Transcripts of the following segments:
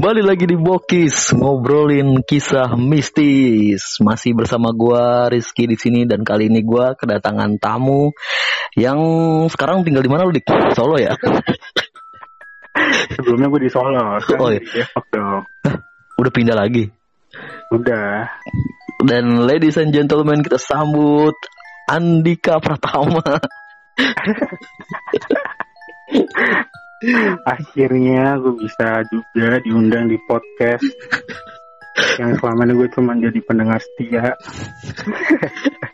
Kembali lagi di Bokis ngobrolin kisah mistis. Masih bersama gua Rizky di sini dan kali ini gua kedatangan tamu yang sekarang tinggal di mana lu dik? Solo ya? Sebelumnya gue di Solo. Sekarang Oh, iya. di Depok dong. Udah pindah lagi. Udah. Dan ladies and gentlemen kita sambut Andika Pratama. Akhirnya gue bisa juga diundang di podcast yang selama ini gue cuma jadi pendengar setia.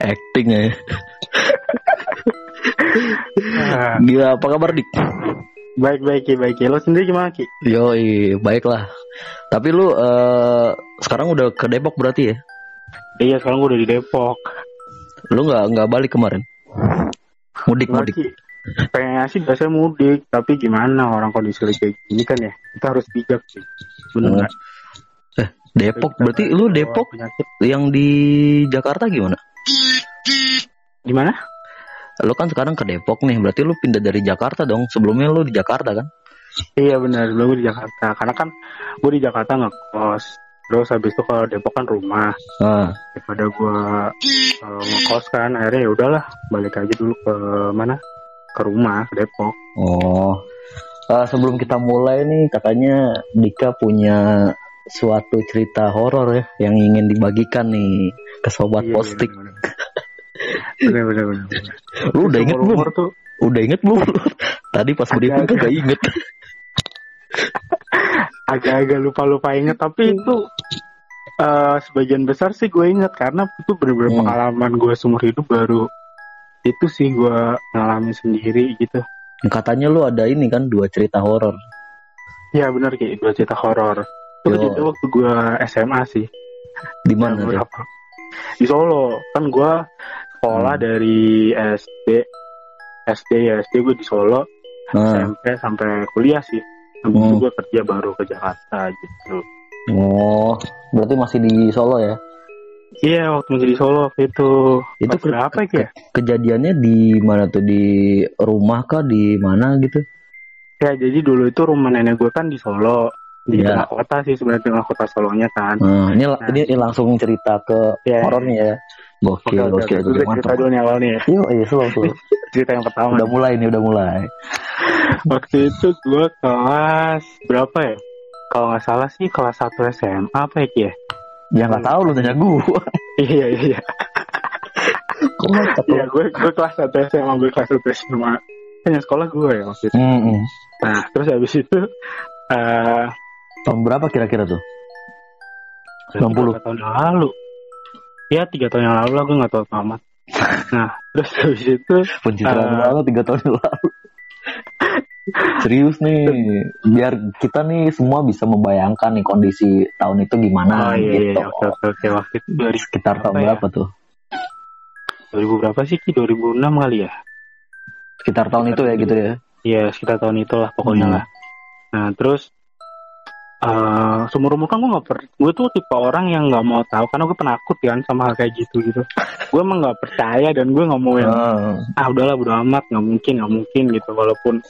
Acting ya. Ah, Gila apa kabar dik? baik baik Ki, baik Ki. Lo sendiri gimana Ki? Yoi, baiklah. Tapi lu eh, sekarang udah ke Depok berarti ya? Iya sekarang gue udah di Depok. Lu nggak nggak balik kemarin? Mudik Nggak, mudik. Pengennya sih biasanya mudik, tapi gimana orang kondisi lagi kayak gini kan ya. Kita harus bijak sih. Bener Oh. nggak? Depok Kita berarti nggak lu Depok penyakit. yang di Jakarta gimana? Gimana? Lu kan sekarang ke Depok nih, berarti lu pindah dari Jakarta dong. Sebelumnya lu di Jakarta kan? Iya benar, gue di Jakarta. Karena kan gue di Jakarta ngekos. Terus habis itu kalau Depok kan rumah. Ah, daripada gua uh, ngekos kan akhirnya ya udahlah balik aja dulu ke mana ke rumah ke Depok oh. Eh, sebelum kita mulai nih, katanya Dika punya suatu cerita horor ya yang ingin dibagikan nih ke sobat Iya, postik. bener, bener bener bener bener. Lu udah inget belum? Tuh Udah inget belum? Tadi pas briefing tuh gak inget. agak-agak lupa-lupa inget tapi itu uh, sebagian besar sih gue inget karena itu bener-bener Hmm. pengalaman gue seumur hidup baru itu sih gue ngalamin sendiri gitu Katanya lu ada ini kan dua cerita horor. ya bener kayak dua cerita horor itu waktu gue SMA sih Di mana? Berapa? Di Solo. Kan gua sekolah Hmm. dari SD SD ya SD gue di Solo Ah, SMP sampai kuliah sih. Habis itu Hmm. gue kerja baru ke Jakarta gitu. Oh, berarti masih di Solo ya? Iya waktu masih di Solo waktu itu. Itu Itu berapa ya? Kejadiannya di mana tuh? Di rumah kah? Di mana gitu? Ya jadi dulu itu rumah nenek gue kan di Solo. Di Iya. tengah kota sih sebenarnya tengah kota Solonya kan. Nah, ini Nah. ini langsung cerita ke Iya. horornya ya. Oke, Gokil, oke, gokil, oke. gokil, cerita dulu nih awal nih ya. Iya, iya, slow, slow. Cerita yang pertama. Udah mulai nih, udah mulai. Waktu itu gue kelas berapa ya? Kalau nggak salah sih kelas 1 SMA apa ya Ki ya? Nggak tahu lu tanya gua. Iya iya iya. Iya gue gue kelas 1 SMA gue kelas 1 SMA. Hanya sekolah gue ya waktu itu. Hmm, hmm. Nah terus habis itu eh Tahun berapa kira-kira tuh? 90. tiga tahun yang lalu. Ya tiga tahun yang lalu lah gue nggak tahu amat. Nah terus habis itu Pencitraan Eh. lalu tiga tahun yang lalu. Serius nih, biar kita nih semua bisa membayangkan nih kondisi tahun itu gimana oh iya gitu. iya, oke oke oke waktu itu dari Sekitar tahun ya? berapa tuh? 2000 berapa sih Ki 2006 kali ya? Sekitar tahun itu ya gitu ya. Iya sekitar tahun itulah pokoknya Hmm. lah. Nah terus eh seumur umur kan gue nggak per, gue tuh tipe orang yang nggak mau tahu karena gue penakut kan sama hal kayak gitu gitu. gue emang nggak percaya dan gue nggak mau yang Ah, ah udahlah bodo amat nggak mungkin nggak mungkin gitu walaupun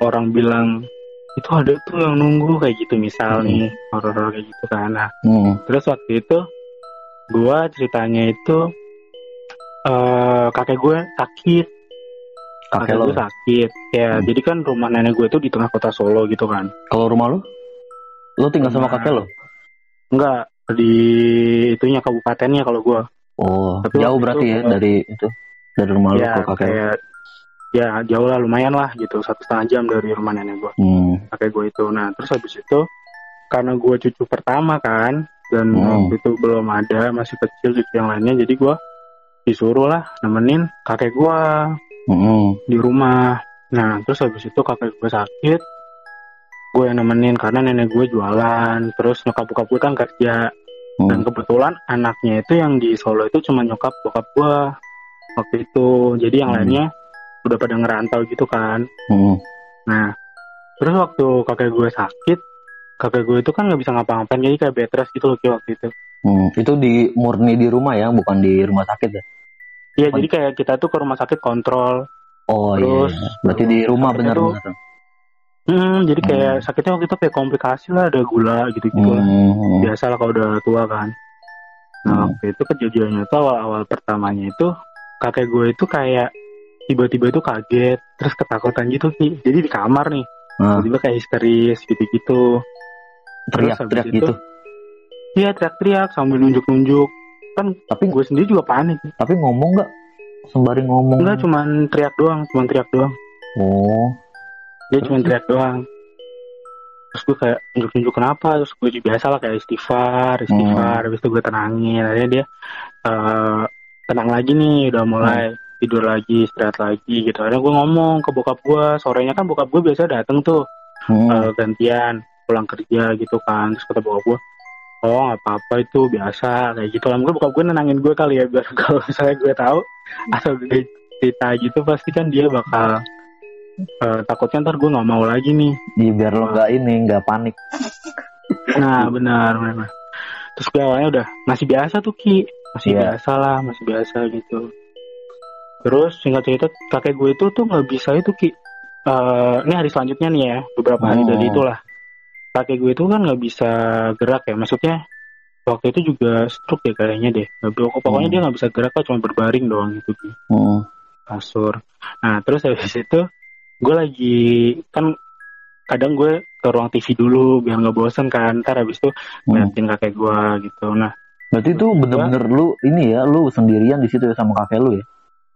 orang bilang itu ada tuh yang nunggu kayak gitu misal Hmm. nih horor kayak gitu kan. Nah hmm. terus waktu itu gue ceritanya itu eh kakek gue sakit Kakek lo. gue sakit ya Hmm. jadi kan rumah nenek gue tuh di tengah kota Solo gitu kan Kalau rumah lu? Lu tinggal sama Rumah- kakek lo? enggak di itunya kabupatennya kalau gue Oh, Tapi jauh berarti itu ya gua- dari itu dari rumah lu ya ke kakek lo. kayak ya jauh lah lumayan lah gitu satu setengah jam dari rumah nenek gue Hmm. kakek gue itu nah terus habis itu karena gue cucu pertama kan dan Hmm. waktu itu belum ada masih kecil cucu yang lainnya jadi gue disuruh lah nemenin kakek gue Hmm. di rumah. Nah, terus habis itu kakek gue sakit, gue yang nemenin karena nenek gue jualan, terus nyokap bokap gue kan kerja. Dan Hmm. kebetulan anaknya itu yang di Solo itu cuma nyokap bokap gue waktu itu. Jadi yang Hmm. lainnya udah pada ngerantau gitu kan. Hmm. Nah, terus waktu kakek gue sakit, kakek gue itu kan nggak bisa ngapa-ngapain, jadi kayak bed rest gitu loh waktu itu. Hmm. Itu di murni di rumah ya, bukan di rumah sakit ya? Iya, jadi kayak kita tuh ke rumah sakit kontrol. Oh Terus, iya. Berarti di rumah benar tuh-. Hmm, jadi kayak Hmm. sakitnya waktu itu kayak komplikasi lah, ada gula gitu-gitu lah. Hmm. Biasa lah kalau udah tua kan. Nah, Hmm. waktu itu kejadiannya tuh awal-awal pertamanya itu kakek gue itu kayak tiba-tiba itu kaget, terus ketakutan gitu Ki. Jadi di kamar nih, Ah, tiba-tiba kayak histeris gitu-gitu. teriak-teriak itu- gitu. Iya teriak-teriak sambil nunjuk-nunjuk. Kan Tapi gue sendiri juga panik. tapi ngomong nggak? Sembari ngomong. Enggak cuman teriak doang, cuman teriak doang. Oh. Dia cuma teriak doang. Terus gue kayak nunjuk-nunjuk kenapa, terus gue juga biasa lah kayak istighfar, istighfar, habis itu gue tenangin, akhirnya dia eh, tenang lagi nih, udah mulai tidur lagi, istirahat lagi gitu. Akhirnya gue ngomong ke bokap gue, sorenya kan bokap gue biasa dateng tuh Hmm. eh, gantian pulang kerja gitu kan, terus kata bokap gue, oh nggak apa-apa itu biasa kayak gitu lah. Mungkin bokap gue nenangin gue kali ya biar kalau misalnya gue tahu atau gue cerita gitu pasti kan dia bakal eh, takutnya ntar gue nggak mau lagi nih Iya, biar lo nggak ini nggak panik. Nah benar benar. Terus gue awalnya udah masih biasa tuh Ki, masih Iya. biasa lah, masih biasa gitu. Terus singkat cerita kakek gue itu tuh nggak bisa itu Ki. Eh, ini hari selanjutnya nih ya, beberapa hari Oh. dari itulah. Kakek gue itu kan nggak bisa gerak ya, maksudnya waktu itu juga stroke ya kayaknya deh. Nggak Pokoknya Hmm. dia nggak bisa gerak kan, cuma berbaring doang gitu Ki Hmm. kasur. Nah terus habis itu gue lagi kan kadang gue ke ruang TV dulu biar nggak bosen kan. Ntar habis itu Hmm. ngeliatin kakek gue gitu. Nah Berarti itu bener-bener lu ini ya, lu sendirian di situ ya sama kakek lu ya?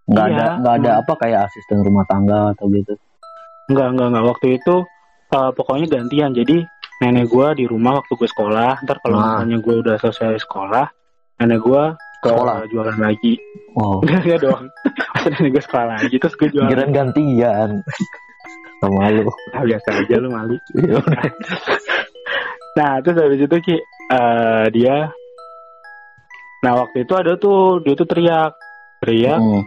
Nggak Iya. ada nggak ada apa kayak asisten rumah tangga atau gitu? nggak nggak nggak waktu itu eh, pokoknya gantian. Jadi nenek gue di rumah waktu gue sekolah. Ntar kalau Nah. misalnya gue udah selesai sekolah, nenek gue ke Sekolah? jualan lagi. Oh, Enggak dong. Masa nenek gue sekolah lagi terus gue jualan. pikiran gantian sama lu. Ah, biasa aja lu mali. Iya. Nah, terus habis itu Ki, eh, dia Nah, waktu itu ada tuh dia tuh teriak. Teriak, Hmm.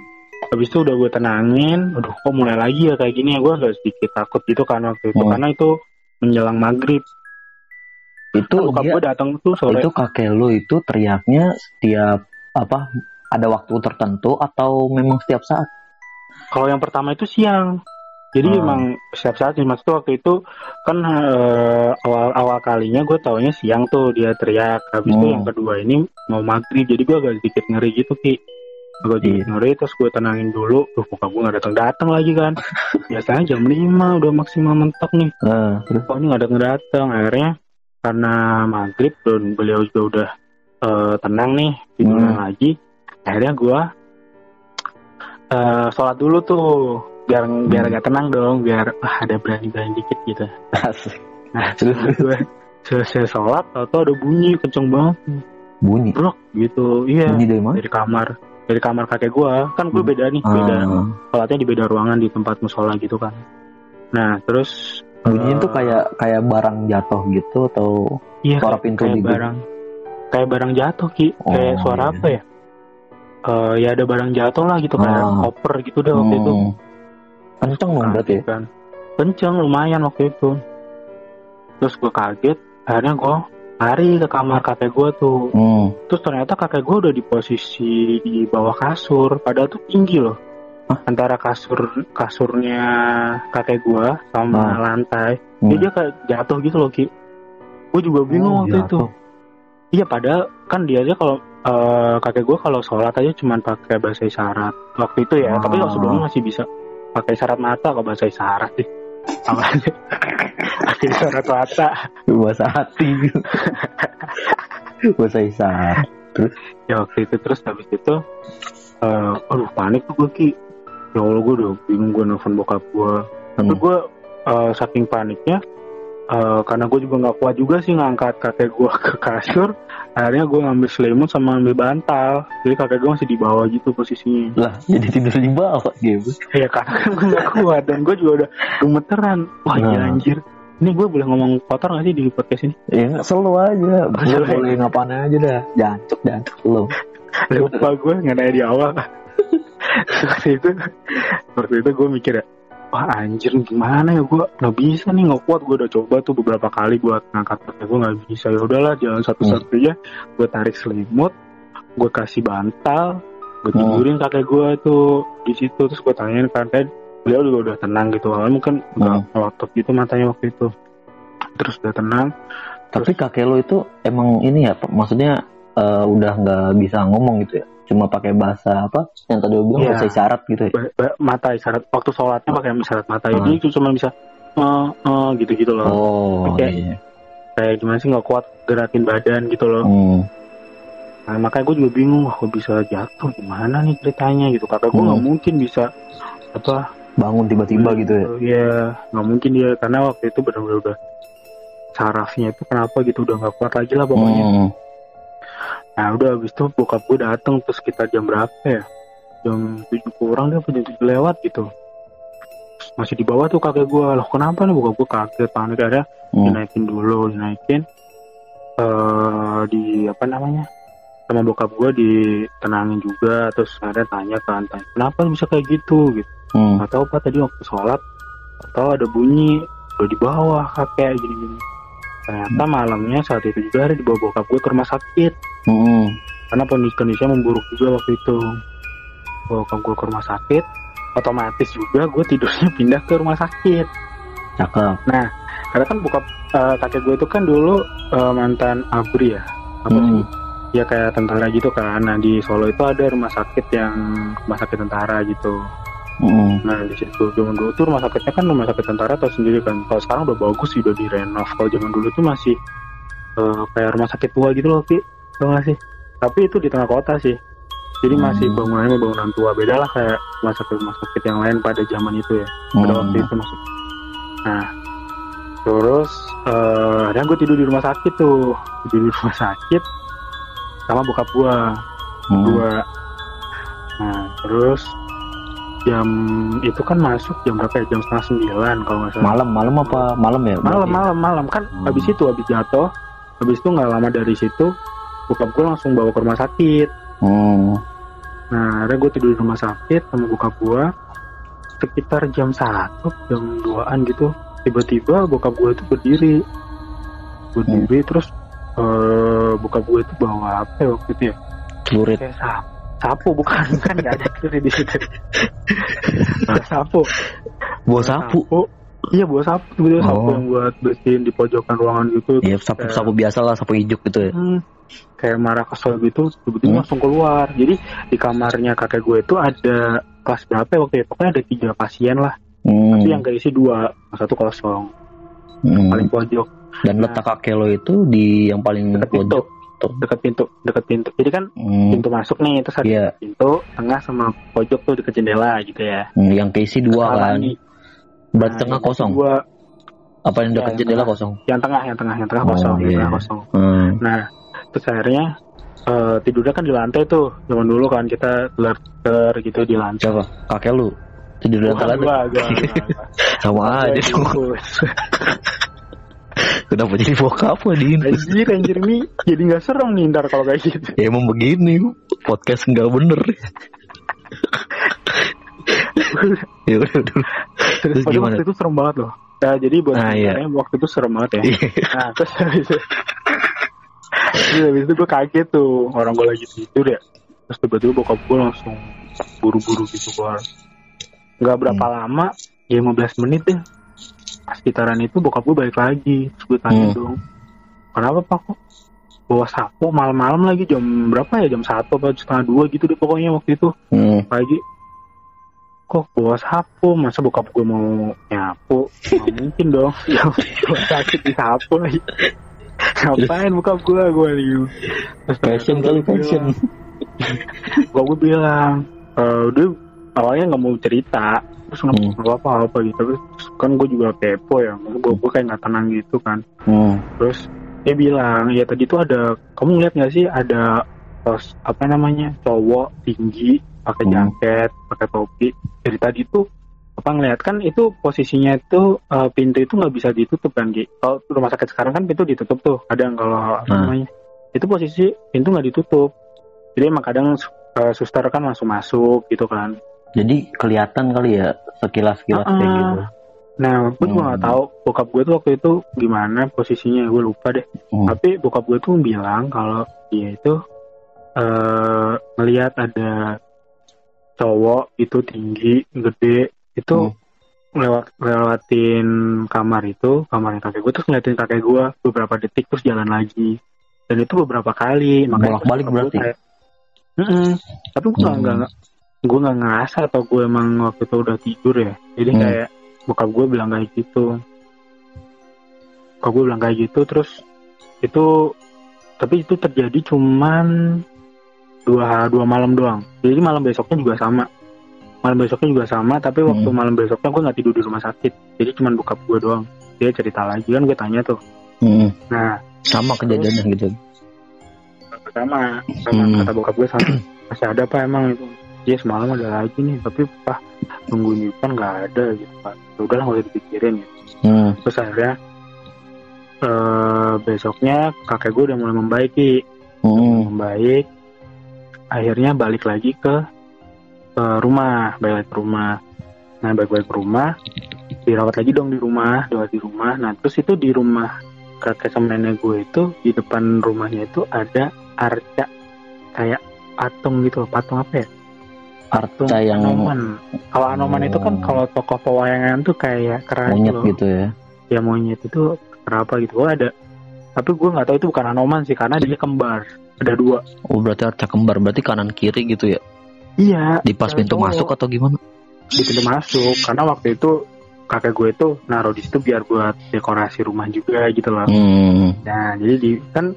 Habis itu udah gue tenangin. Aduh, kok mulai lagi ya kayak gini ya. Gue agak sedikit takut gitu kan waktu itu Hmm. karena itu menjelang maghrib. Itu Kan bokap gue datang tuh sore. itu kakek lu itu teriaknya setiap apa? Ada waktu tertentu atau memang setiap saat? Kalau yang pertama itu siang. Jadi Hmm. emang setiap saat maksudnya waktu itu kan eh, awal awal kalinya gue taunya siang tuh dia teriak. Habis itu Hmm. yang kedua ini mau maghrib. Jadi gue agak sedikit ngeri gitu ki. Sedikit Iya. ngeri terus gue tenangin dulu. Duh bokap gue gak datang datang lagi kan. Biasanya jam 5 udah maksimal mentok nih. Terus Kok ini gak datang datang. Akhirnya karena maghrib dan beliau juga udah eh, tenang nih tiduran Hmm. lagi. Akhirnya gue eh sholat dulu tuh biar biar Hmm. agak tenang dong biar ah, ada berani berani dikit gitu asik. nah gue selesai sholat atau ada bunyi kenceng banget Bunyi. brok gitu iya Bunyi dari mana? dari kamar dari kamar kakek gue kan gue Hmm. beda nih beda Ah, sholatnya di beda ruangan di tempat musola gitu kan nah terus bunyinya eh, tuh kayak kayak barang jatuh gitu atau iya, suara kayak- pintu kayak barang kayak barang jatuh ki kayak Oh, suara iya. apa ya Eh ya ada barang jatuh lah gitu kayak Ah. koper gitu deh waktu itu Hmm. Kenceng berarti ya? kan kenceng lumayan waktu itu terus gue kaget akhirnya gue lari ke kamar kakek gue tuh Hmm. terus ternyata kakek gue udah di posisi di bawah kasur padahal tuh tinggi loh Hah? antara kasur kasurnya kakek gue sama Ah. lantai Hmm. jadi dia kayak jatuh gitu loh ki gue juga bingung Oh, waktu itu jatuh. iya padahal kan dia aja kalau eh, kakek gue kalau sholat aja cuman pakai bahasa isyarat waktu itu ya tapi kalau Ah. sebelumnya masih bisa pakai isyarat mata kalau bahasa isyarat sih sama aja. Pakai isyarat mata bahasa hati bahasa isyarat ya waktu itu terus habis itu eh aduh panik tuh gue ki. Ya allah gue udah bingung gue nelfon bokap gue tapi Hmm. gue eh, saking paniknya eh, karena gue juga nggak kuat juga sih ngangkat kakek gue ke kasur akhirnya gue ngambil selimut sama ngambil bantal. Jadi kakek gue masih di bawah gitu posisinya. Lah jadi tidur di bawah gitu ya karena kan gue gak kuat dan gue juga udah gemeteran. Wah Nah. anjir. Ini gue boleh ngomong kotor gak sih di podcast ini? Ya nggak selalu aja. Lu Selalu. boleh ngapain aja dah. Jancuk jancuk lu. Lupa gue nggak nanya di awal. Waktu itu waktu itu gue mikir ya wah anjir. Gimana ya gue nggak bisa nih nggak kuat. Gue udah coba tuh beberapa kali buat ngangkat kakek gue nggak bisa. Ya udahlah jalan satu-satunya gue tarik selimut gue kasih bantal gue Hmm. tidurin kakek gue tuh di situ. Terus gue tanyain kan kayak beliau juga udah tenang gitu. Awalnya mungkin nggak Hmm. melotot gitu matanya waktu itu. Terus udah tenang. Tapi kakek lo itu emang ini ya, maksudnya eh, udah nggak bisa ngomong gitu ya? Cuma pakai bahasa apa? Yang tadi bilang Iya. bahasa isyarat gitu ya? mata isyarat waktu sholatnya pakai isyarat mata Hmm. itu cuma bisa eh eh, gitu-gitu loh Oh, Oke. iya. kayak gimana sih nggak kuat gerakin badan gitu loh Hmm. nah, makanya gue juga bingung wah kok bisa jatuh gimana nih ceritanya gitu kakak gue nggak Hmm. mungkin bisa apa Bangun tiba-tiba gitu ya? Iya, nggak mungkin dia karena waktu itu benar-benar udah sarafnya itu kenapa gitu udah nggak kuat lagi lah pokoknya. Hmm. Nah udah habis itu bokap gue datang terus kita jam berapa ya? Jam tujuh kurang dia apa jam tujuh lewat gitu. Masih di bawah tuh kakek gue loh kenapa nih bokap gue kaget panik ada Hmm. dinaikin dulu dinaikin eh di apa namanya sama bokap gue ditenangin juga terus ada tanya kan tanya kenapa bisa kayak gitu gitu Hmm. tahu pak tadi waktu sholat atau ada bunyi udah di bawah kakek gini gini ternyata malamnya saat itu juga ada di bawah bokap gue ke rumah sakit Hmm. karena kondisi kondisinya memburuk juga waktu itu bokap gue ke rumah sakit otomatis juga gue tidurnya pindah ke rumah sakit Cakep. karena kan bokap eh, kakek gue itu kan dulu eh, mantan abri ya apa Hmm. sih ya kayak tentara gitu kan nah di Solo itu ada rumah sakit yang rumah sakit tentara gitu Hmm. Nah di situ zaman dulu tuh rumah sakitnya kan rumah sakit tentara atau sendiri kan. Kalau sekarang udah bagus sih udah direnov. Kalau zaman dulu tuh masih eh, kayak rumah sakit tua gitu loh, Ki. Tau gak sih? Tapi itu di tengah kota sih. Jadi Hmm. masih bangunannya bangunan tua. Beda lah kayak rumah sakit rumah sakit yang lain pada zaman itu ya. Pada Hmm. waktu itu maksudnya. Nah terus eh akhirnya gue tidur di rumah sakit tuh. Tidur di rumah sakit sama bokap gua Hmm. dua. Nah, terus jam itu kan masuk jam berapa ya? Jam setengah sembilan kalau nggak salah. Malam, malam apa malam ya? Malam, berarti? malam, malam kan. Hmm. Habis itu habis jatuh, habis itu nggak lama dari situ, bokap gue langsung bawa ke rumah sakit. Hmm. Nah, akhirnya gue tidur di rumah sakit sama bokap gue sekitar jam satu, jam 2an gitu. Tiba-tiba bokap gue itu berdiri, berdiri terus eh bokap gue itu bawa apa ya waktu itu ya? Lurid. kayak sapu sapu bukan kan nggak ada kiri di situ nah, sapu Bawa sapu. Iya bawa sapu sapu Oh. yang buat bersihin di pojokan ruangan gitu Iya, sapu-sapu biasa lah, sapu ijuk gitu ya. Hmm, kayak marah kesel gitu tiba-tiba Hmm. langsung keluar jadi di kamarnya kakek gue itu ada kelas berapa ya waktu itu pokoknya ada tiga pasien lah Hmm. tapi yang keisi dua yang satu kosong Hmm. paling pojok Dan letak kakek lo itu di yang paling deket pintu pojok. deket pintu deket pintu jadi kan Hmm. pintu masuk nih terus ada Iya, pintu tengah sama pojok tuh deket jendela gitu ya Hmm, yang keisi dua Sama kan. nih. Berarti Nah, tengah kosong. Dua, Apa yang dekat Ya, jendela tengah. kosong? yang tengah yang tengah yang tengah Oh, kosong yang iya. tengah kosong Hmm. nah terus akhirnya eh, tidurnya kan di lantai tuh zaman dulu kan kita gelar gitu di lantai Siapa? Kakek lu? Tidur di lantai gua, gua, gua. Sama aja Gua tuh. Kenapa jadi bokap di anjir anjir nih jadi nggak serem nih ntar kalau kayak gitu Ya emang begini podcast nggak bener. ya udah. Terus Padahal gimana? waktu itu serem banget loh Nah, jadi buat Ah, iya. waktu itu serem banget ya Iya. nah terus habis itu terus habis itu gue kaget tuh orang gue lagi tidur ya terus tiba-tiba bokap gue langsung buru-buru gitu keluar nggak berapa Hmm. lama ya 15 menit deh sekitaran itu bokap gue balik lagi terus gue tanya Hmm. dong kenapa pak kok bawa sapu malam-malam lagi jam berapa ya jam satu atau setengah dua gitu deh pokoknya waktu itu Hmm. pagi kok bawa sapu? Masa bokap gue mau nyapu? Nggak mungkin dong. Ya sakit di sapu lagi. Ngapain bokap gue? Gue terus Passion kali passion. gue gue bilang eh dia awalnya nggak mau cerita. Terus nggak Hmm. nggak apa apa gitu. Terus kan gue juga kepo ya. Gue gue kayak nggak tenang gitu kan. Hmm. terus dia bilang ya tadi tuh ada kamu ngeliat nggak sih ada pos apa namanya cowok tinggi pakai Hmm. jaket pakai topi dari tadi tuh apa ngeliat kan itu posisinya itu eh, pintu itu nggak bisa ditutup kan Gi kalau rumah sakit sekarang kan pintu ditutup tuh kadang kalau apa Hmm. namanya itu posisi pintu nggak ditutup jadi emang kadang eh, suster kan langsung masuk gitu kan Jadi kelihatan kali ya sekilas-kilas kayak Ah, gitu. nah gue juga nggak Hmm. tahu bokap gue tuh waktu itu gimana posisinya gue lupa deh Hmm. tapi bokap gue tuh bilang kalau dia itu eh ngelihat ada cowok itu tinggi gede itu Hmm. lewat lewatin kamar itu kamarnya kakek gue terus ngeliatin kakek gue beberapa detik terus jalan lagi dan itu beberapa kali makanya Bolak-balik gue berarti? kayak, "Mm-mm." tapi gue Hmm. nggak nggak gue nggak ngerasa atau gue emang waktu itu udah tidur ya jadi Hmm. kayak bokap gue bilang kayak gitu bokap gue bilang kayak gitu terus itu tapi itu terjadi cuman dua dua malam doang jadi malam besoknya juga sama malam besoknya juga sama tapi waktu Hmm. malam besoknya gue nggak tidur di rumah sakit jadi cuman bokap gue doang dia cerita lagi kan gue tanya tuh Hmm. nah Sama kejadiannya gitu. sama sama Hmm. kata bokap gue sama masih ada apa emang itu dia semalam ada lagi nih tapi pak nungguin kan nggak ada gitu pak ya udahlah nggak usah dipikirin gitu. Hmm. terus akhirnya eh besoknya kakek gue udah mulai membaiki Hmm. membaik akhirnya balik lagi ke, ke rumah balik ke rumah. Nah balik balik ke rumah dirawat lagi dong di rumah dirawat di rumah. Nah terus itu di rumah kakek sama nenek gue itu di depan rumahnya itu ada arca kayak patung gitu patung apa ya? Patung Arca yang anoman. Kalau anoman itu kan Oh. kalau tokoh pewayangan tuh kayak keras monyet loh. gitu ya. ya monyet itu kenapa gitu. Oh ada. Tapi gue nggak tahu itu bukan anoman sih karena dia kembar ada dua Oh berarti arca kembar berarti kanan kiri gitu ya. iya Di pas pintu cowok. masuk atau gimana? di pintu masuk karena waktu itu kakek gue itu naruh di situ biar buat dekorasi rumah juga gitu loh Hmm. nah jadi di kan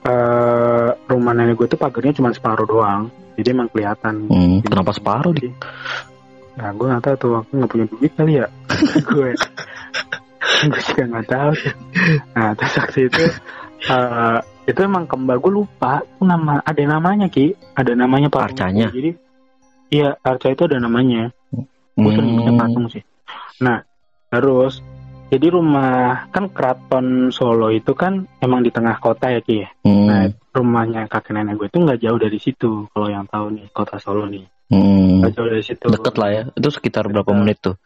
eh, rumah nenek gue tuh pagarnya cuma separuh doang jadi emang kelihatan Hmm. Kenapa separuh di? Nah, gue nggak tahu tuh, aku nggak punya duit kali ya. gue, gue juga nggak tahu. Nah, terus waktu itu, eh, itu emang kembar gue lupa, nama ada namanya ki, ada namanya pak. Arcanya? Jadi, iya arca itu ada namanya. Gue sering punya Hmm. patung sih. Nah, terus jadi rumah kan keraton Solo itu kan emang di tengah kota ya ki. Nah, Hmm. rumahnya kakek nenek gue itu nggak jauh dari situ. Kalau yang tahu nih kota Solo nih, Hmm. nggak jauh dari situ. Deket lah ya. Itu sekitar berapa Deket. menit tuh?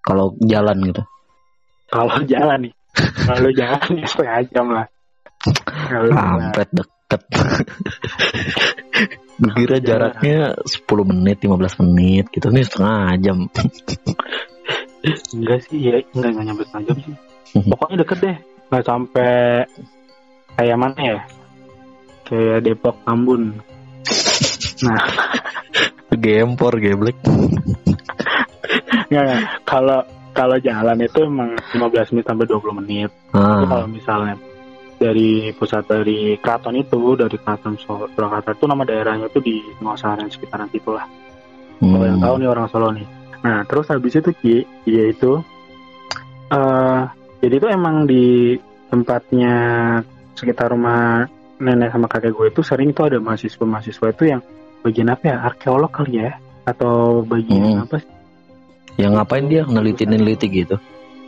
Kalau jalan gitu. kalau jalan nih kalau jalan ya setengah jam lah. Kampret deket. Gue kira jaraknya 10 menit, 15 menit gitu. Nih setengah jam. enggak sih ya enggak enggak nyampe setengah jam sih Mhm. pokoknya deket deh nggak sampai kayak mana ya kayak Depok Tambun nah Gempor, geblek. enggak, enggak. kalau kalau jalan itu emang 15 menit sampai 20 menit Tapi Ah. kalau misalnya dari pusat dari keraton itu dari keraton Surakarta itu nama daerahnya itu di Ngosaran sekitaran situ lah kalau yang Hmm. tahu nih orang Solo nih. Nah terus habis itu Ki, dia itu eh jadi itu emang di tempatnya sekitar rumah nenek sama kakek gue itu sering itu ada mahasiswa-mahasiswa itu yang bagian apa ya arkeolog kali ya atau bagian Hmm. apa sih? Yang ngapain dia neliti-neliti gitu?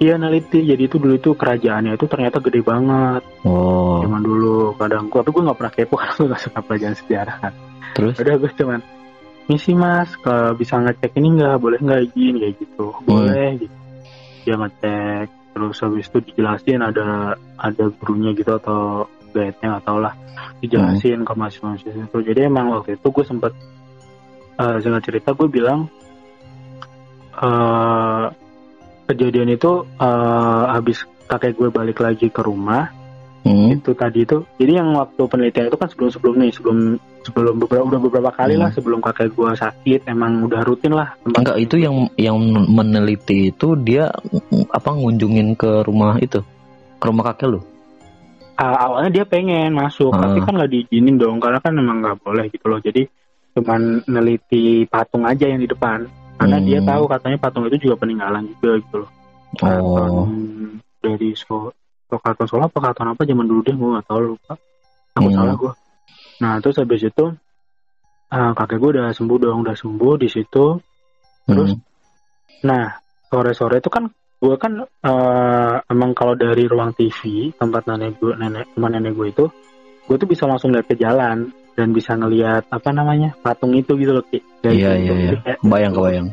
Iya neliti. Jadi itu dulu itu kerajaannya itu ternyata gede banget. Oh, zaman dulu. Kadang gue tapi gue nggak pernah kepo karena gue gak suka pelajaran sejarah. Kan. terus? udah gue cuman misi mas ke bisa ngecek ini nggak? Boleh nggak izin kayak gitu. Boleh gitu. Dia ngecek. Terus habis itu dijelasin ada ada gurunya gitu atau guide-nya nggak tau lah. Dijelasin ke mahasiswa itu. Jadi emang waktu itu gue sempet eh singkat cerita gue bilang eh kejadian itu eh habis kakek gue balik lagi ke rumah Hmm. itu tadi itu jadi yang waktu penelitian itu kan sebelum sebelum nih sebelum sebelum beberapa udah beberapa kali lah Hmm. sebelum kakek gua sakit emang udah rutin lah tempat- Enggak, itu yang yang meneliti itu dia apa ngunjungin ke rumah itu. Ke rumah kakek lu. Ah, awalnya dia pengen masuk Ah. tapi kan nggak diizinin dong karena kan emang nggak boleh gitu loh jadi cuman neliti patung aja yang di depan karena Hmm. dia tahu katanya patung itu juga peninggalan juga gitu loh Oh. Keraton dari so Keraton Solo apa keraton apa zaman dulu deh gue nggak tahu lupa aku Hmm. salah gue nah terus habis itu ah, kakek gue udah sembuh dong udah sembuh di situ Terus? Hmm. Nah, sore-sore itu kan gue kan eh, emang kalau dari ruang TV tempat nenek gue, nenek rumah nenek gue itu, gue tuh bisa langsung lihat ke jalan dan bisa ngelihat apa namanya patung itu gitu loh. Ki. Dari Iya iya iya. Jadi kayak- Kebayang kebayang.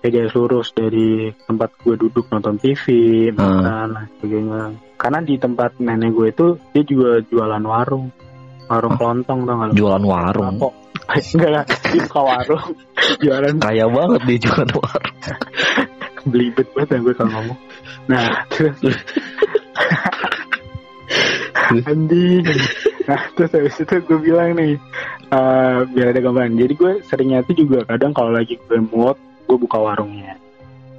kayak garis lurus dari tempat gue duduk nonton TV, Ah. makan, dan sebagainya. Karena di tempat nenek gue itu dia juga jualan warung, warung Ah. kelontong tau gak lo? Jualan warung. Lapo. enggak lah dia warung jualan Kaya banget dia jualan warung. belibet banget ya gue kalau ngomong nah terus anjing nah terus habis itu gue bilang nih eh, biar ada gambaran jadi gue seringnya tuh juga kadang kalau lagi gue mood gue buka warungnya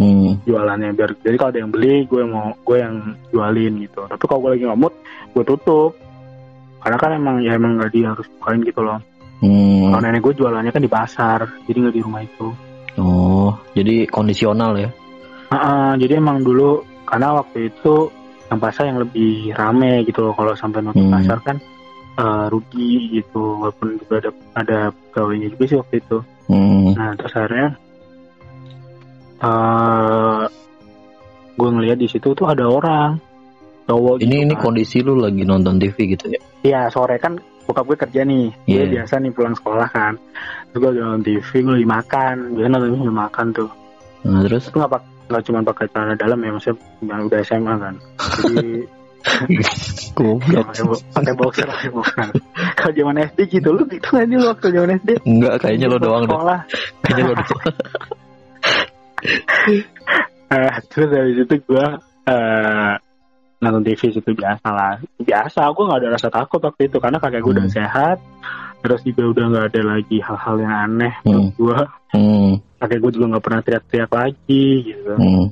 Hmm. jualannya biar jadi kalau ada yang beli gue mau gue yang jualin gitu tapi kalau gue lagi nggak mood gue tutup karena kan emang ya emang nggak dia harus bukain gitu loh Hmm. kalau nenek gue jualannya kan di pasar jadi nggak di rumah itu Oh, jadi kondisional ya. Ah, ah, jadi emang dulu karena waktu itu yang pasar yang lebih rame gitu loh kalau sampai nonton Hmm. pasar kan eh, rugi gitu walaupun juga ada ada pegawainya juga sih waktu itu Hmm. nah terus akhirnya eh gue ngeliat di situ tuh ada orang cowok Ini gitu ini kan. kondisi lu lagi nonton TV gitu ya. Iya sore kan bokap gue kerja nih Gue Iya. biasa nih pulang sekolah kan Terus gue lagi nonton TV gue lagi makan Gue nonton TV makan tuh Nah, terus Itu gak, pak nggak cuma pakai celana dalam ya Maksudnya udah SMA kan Jadi goblok. pakai bo- pakai boxer pakai boxer Kalau zaman SD gitu Lu gitu gak nih lu waktu zaman SD Enggak, kayaknya lo doang deh. Kayaknya lo doang. Eh, Terus dari situ gue eh, Nonton TV situ biasa lah Biasa gue gak ada rasa takut waktu itu Karena kakek gue udah Hmm. sehat Terus juga udah gak ada lagi hal-hal yang aneh Hmm. gue Hmm. kakek gue juga nggak pernah teriak-teriak lagi gitu Hmm.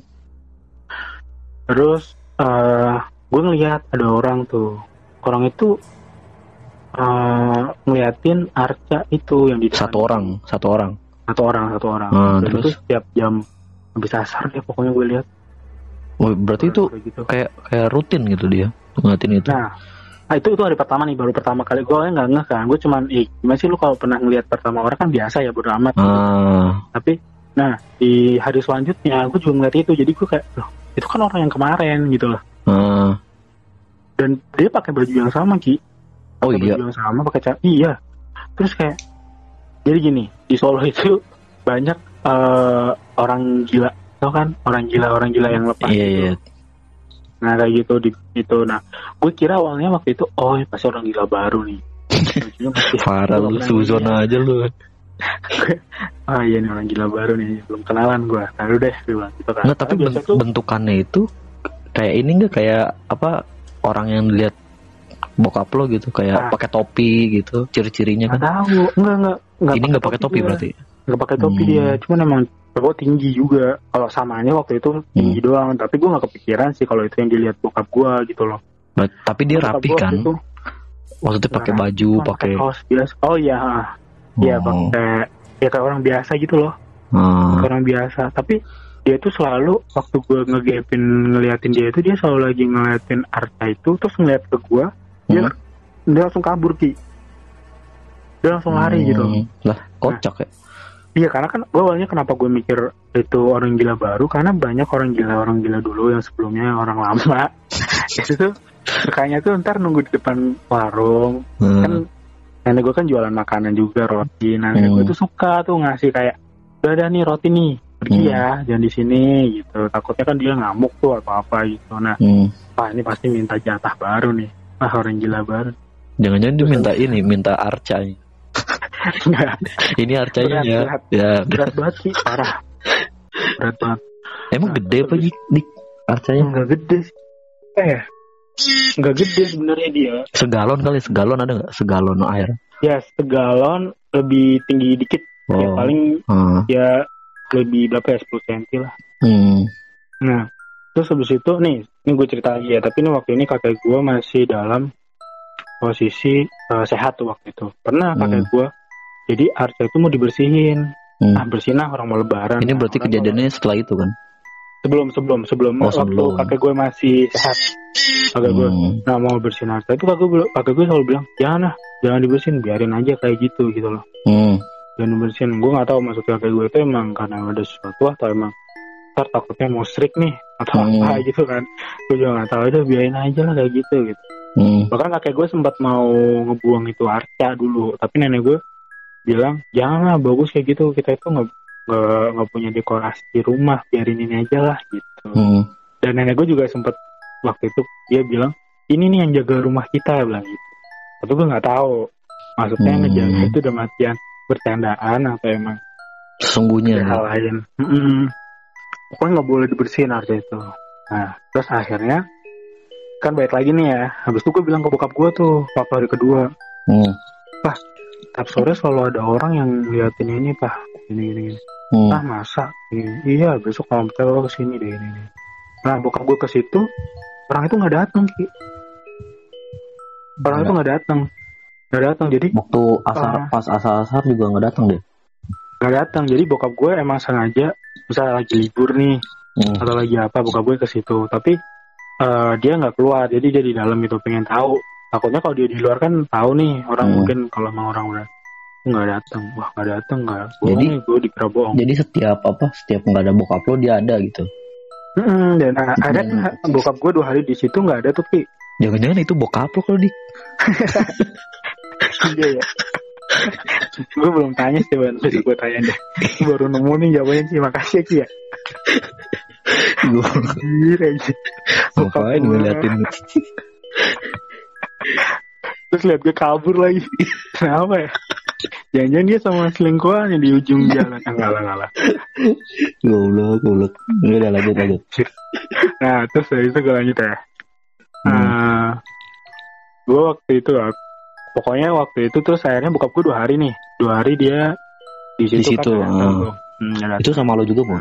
terus eh gue ngeliat ada orang tuh orang itu eh ngeliatin arca itu yang di depan. Satu orang, satu orang. satu orang satu orang Ah, Dan terus? itu setiap jam habis asar deh pokoknya gue lihat Oh, berarti itu Kayak gitu kayak kayak rutin gitu dia ngeliatin itu. nah nah, itu itu hari pertama nih baru pertama kali gue nggak ngeh kan gue cuman eh gimana sih lu kalau pernah ngeliat pertama orang kan biasa ya bodo amat Ah, tapi nah di hari selanjutnya gue juga ngeliat itu jadi gue kayak loh itu kan orang yang kemarin gitu loh ah. Dan dia pakai baju yang sama ki Oh pakai iya. baju yang sama pakai cat iya terus kayak jadi gini di Solo itu banyak eh, orang gila tau kan orang gila orang gila yang lepas Iya, gitu. iya. nah kayak gitu di itu nah gue kira awalnya waktu itu oh ini pasti orang gila baru nih Parah lu suzon ngeliat. aja lu. ah iya nih orang gila baru nih belum kenalan gue lalu deh gue bilang gitu kan Nggak, tapi ben- bentukannya itu kayak ini enggak kayak apa orang yang lihat bokap lo gitu kayak Ah. pakai topi gitu ciri-cirinya nggak kan. tahu enggak enggak enggak ini nggak pakai topi dia. berarti. nggak pakai topi Hmm. dia cuman emang cowok tinggi juga kalau samanya waktu itu Hmm. tinggi doang tapi gue nggak kepikiran sih kalau itu yang dilihat bokap gue gitu loh Ber- Tapi dia Bokap rapi kan. waktu itu pakai Rapi, baju, pakai kaos biasa oh iya iya Oh. pakai ya kayak orang biasa gitu loh kayak orang biasa tapi dia tuh selalu waktu gue ngegapin ngeliatin dia itu dia selalu lagi ngeliatin Arta itu terus ngeliat ke gue dia Hmm. dia langsung kabur ki dia langsung lari gitu Hmm. Lah, kocak ya. Iya karena kan gue awalnya kenapa gue mikir itu orang gila baru karena banyak orang gila orang gila dulu yang sebelumnya orang lama itu tuh sukanya tuh ntar nunggu di depan warung Hmm. kan nenek gue kan jualan makanan juga roti nah nenek Hmm. gue tuh suka tuh ngasih kayak udah ada nih roti nih pergi Hmm. ya jangan di sini gitu takutnya kan dia ngamuk tuh atau apa gitu nah Hmm. wah ini pasti minta jatah baru nih wah orang gila baru Jangan-jangan dia minta ini, minta. Nggak, Ini arcanya ya. berat. Ya, berat banget sih parah berat banget emang gede apa dik, dik arcanya? Enggak gede sih. Eh, enggak gede sebenarnya dia. Segalon kali, segalon ada nggak? Segalon air. Ya, segalon lebih tinggi dikit. Ya, Oh. paling Ah. ya lebih berapa ya, 10 cm lah. Hmm. Nah, terus habis itu, nih, ini gue cerita lagi ya. Tapi ini waktu ini kakek gue masih dalam posisi eh, sehat tuh waktu itu. Pernah Hmm. kakek gue, jadi Arca itu mau dibersihin. Hmm. Nah, bersihin lah orang mau lebaran. Ini berarti mau- kejadiannya setelah itu kan? sebelum sebelum sebelum Oh, waktu sebelum. kakek gue masih sehat. Kakek gue Hmm. nah mau bersihin harta itu kakek gue kakek gue selalu bilang jangan lah jangan dibersihin biarin aja kayak gitu gitu loh Hmm. Jangan dibersihin. Gue nggak tahu maksud kakek gue itu emang karena ada sesuatu atau emang ntar takutnya mau strik nih atau Hmm. apa gitu kan. Gue juga nggak tahu. Udah biarin aja lah kayak gitu gitu. Hmm. bahkan kakek gue sempat mau ngebuang itu arca dulu. Tapi nenek gue bilang jangan lah bagus kayak gitu. Kita itu nggak nggak punya dekorasi di rumah. Biarin ini aja lah gitu. Hmm. dan nenek gue juga sempet waktu itu dia bilang ini nih yang jaga rumah kita bilang gitu. Tapi gue nggak tahu. Maksudnya Hmm. ngejaga itu udah matian bercandaan atau emang Sesungguhnya. ada hal lain Mm-mm. pokoknya nggak boleh dibersihin harusnya itu nah terus akhirnya kan baik lagi nih ya habis itu gue bilang ke bokap gue tuh papa hari kedua Hmm. tiap sore selalu ada orang yang liatin ini pak ini ini, ini. Hmm. ah masa Ini, iya besok kalau kita lo ke sini deh ini, ini nah bokap gue ke situ orang itu nggak datang ki orang itu nggak datang nggak datang jadi Waktu asar Ah. pas asar-asar juga nggak datang deh. nggak datang jadi bokap gue emang sengaja misalnya lagi libur nih Hmm. atau lagi apa bokap gue ke situ tapi eh, dia nggak keluar jadi dia di dalam itu pengen tahu takutnya kalau dia di luar kan tahu nih orang Hmm. mungkin kalau emang orang udah nggak datang wah nggak datang nggak Jadi- nih gue dikira bohong Jadi setiap apa setiap nggak ada bokap lo dia ada gitu. Mm-mm, dan a- ada Hmm. kan bokap gue dua hari di situ nggak ada tuh ki Jangan-jangan itu bokap lo kalau di. iya ya gue belum tanya sih Ban. Gue tanya deh. Baru nemu nih jawabannya. Sih makasih ya ki ya. Gila aja Bokap Ngapain ngeliatin? Terus lihat gue kabur lagi. Kenapa ya? Jangan-jangan dia sama selingkuhannya di ujung jalan. Ah, Enggak lah, enggak lah. Goblok goblok. Udah lanjut lanjut. Nah terus dari itu gue lanjut ya. Hmm. Eh, Gue waktu itu ah, Pokoknya waktu itu terus akhirnya bokap gue dua hari nih Dua hari dia di situ, Di situ, kan, datang ah. tuh. Hmm, datang. Itu sama lo juga mau?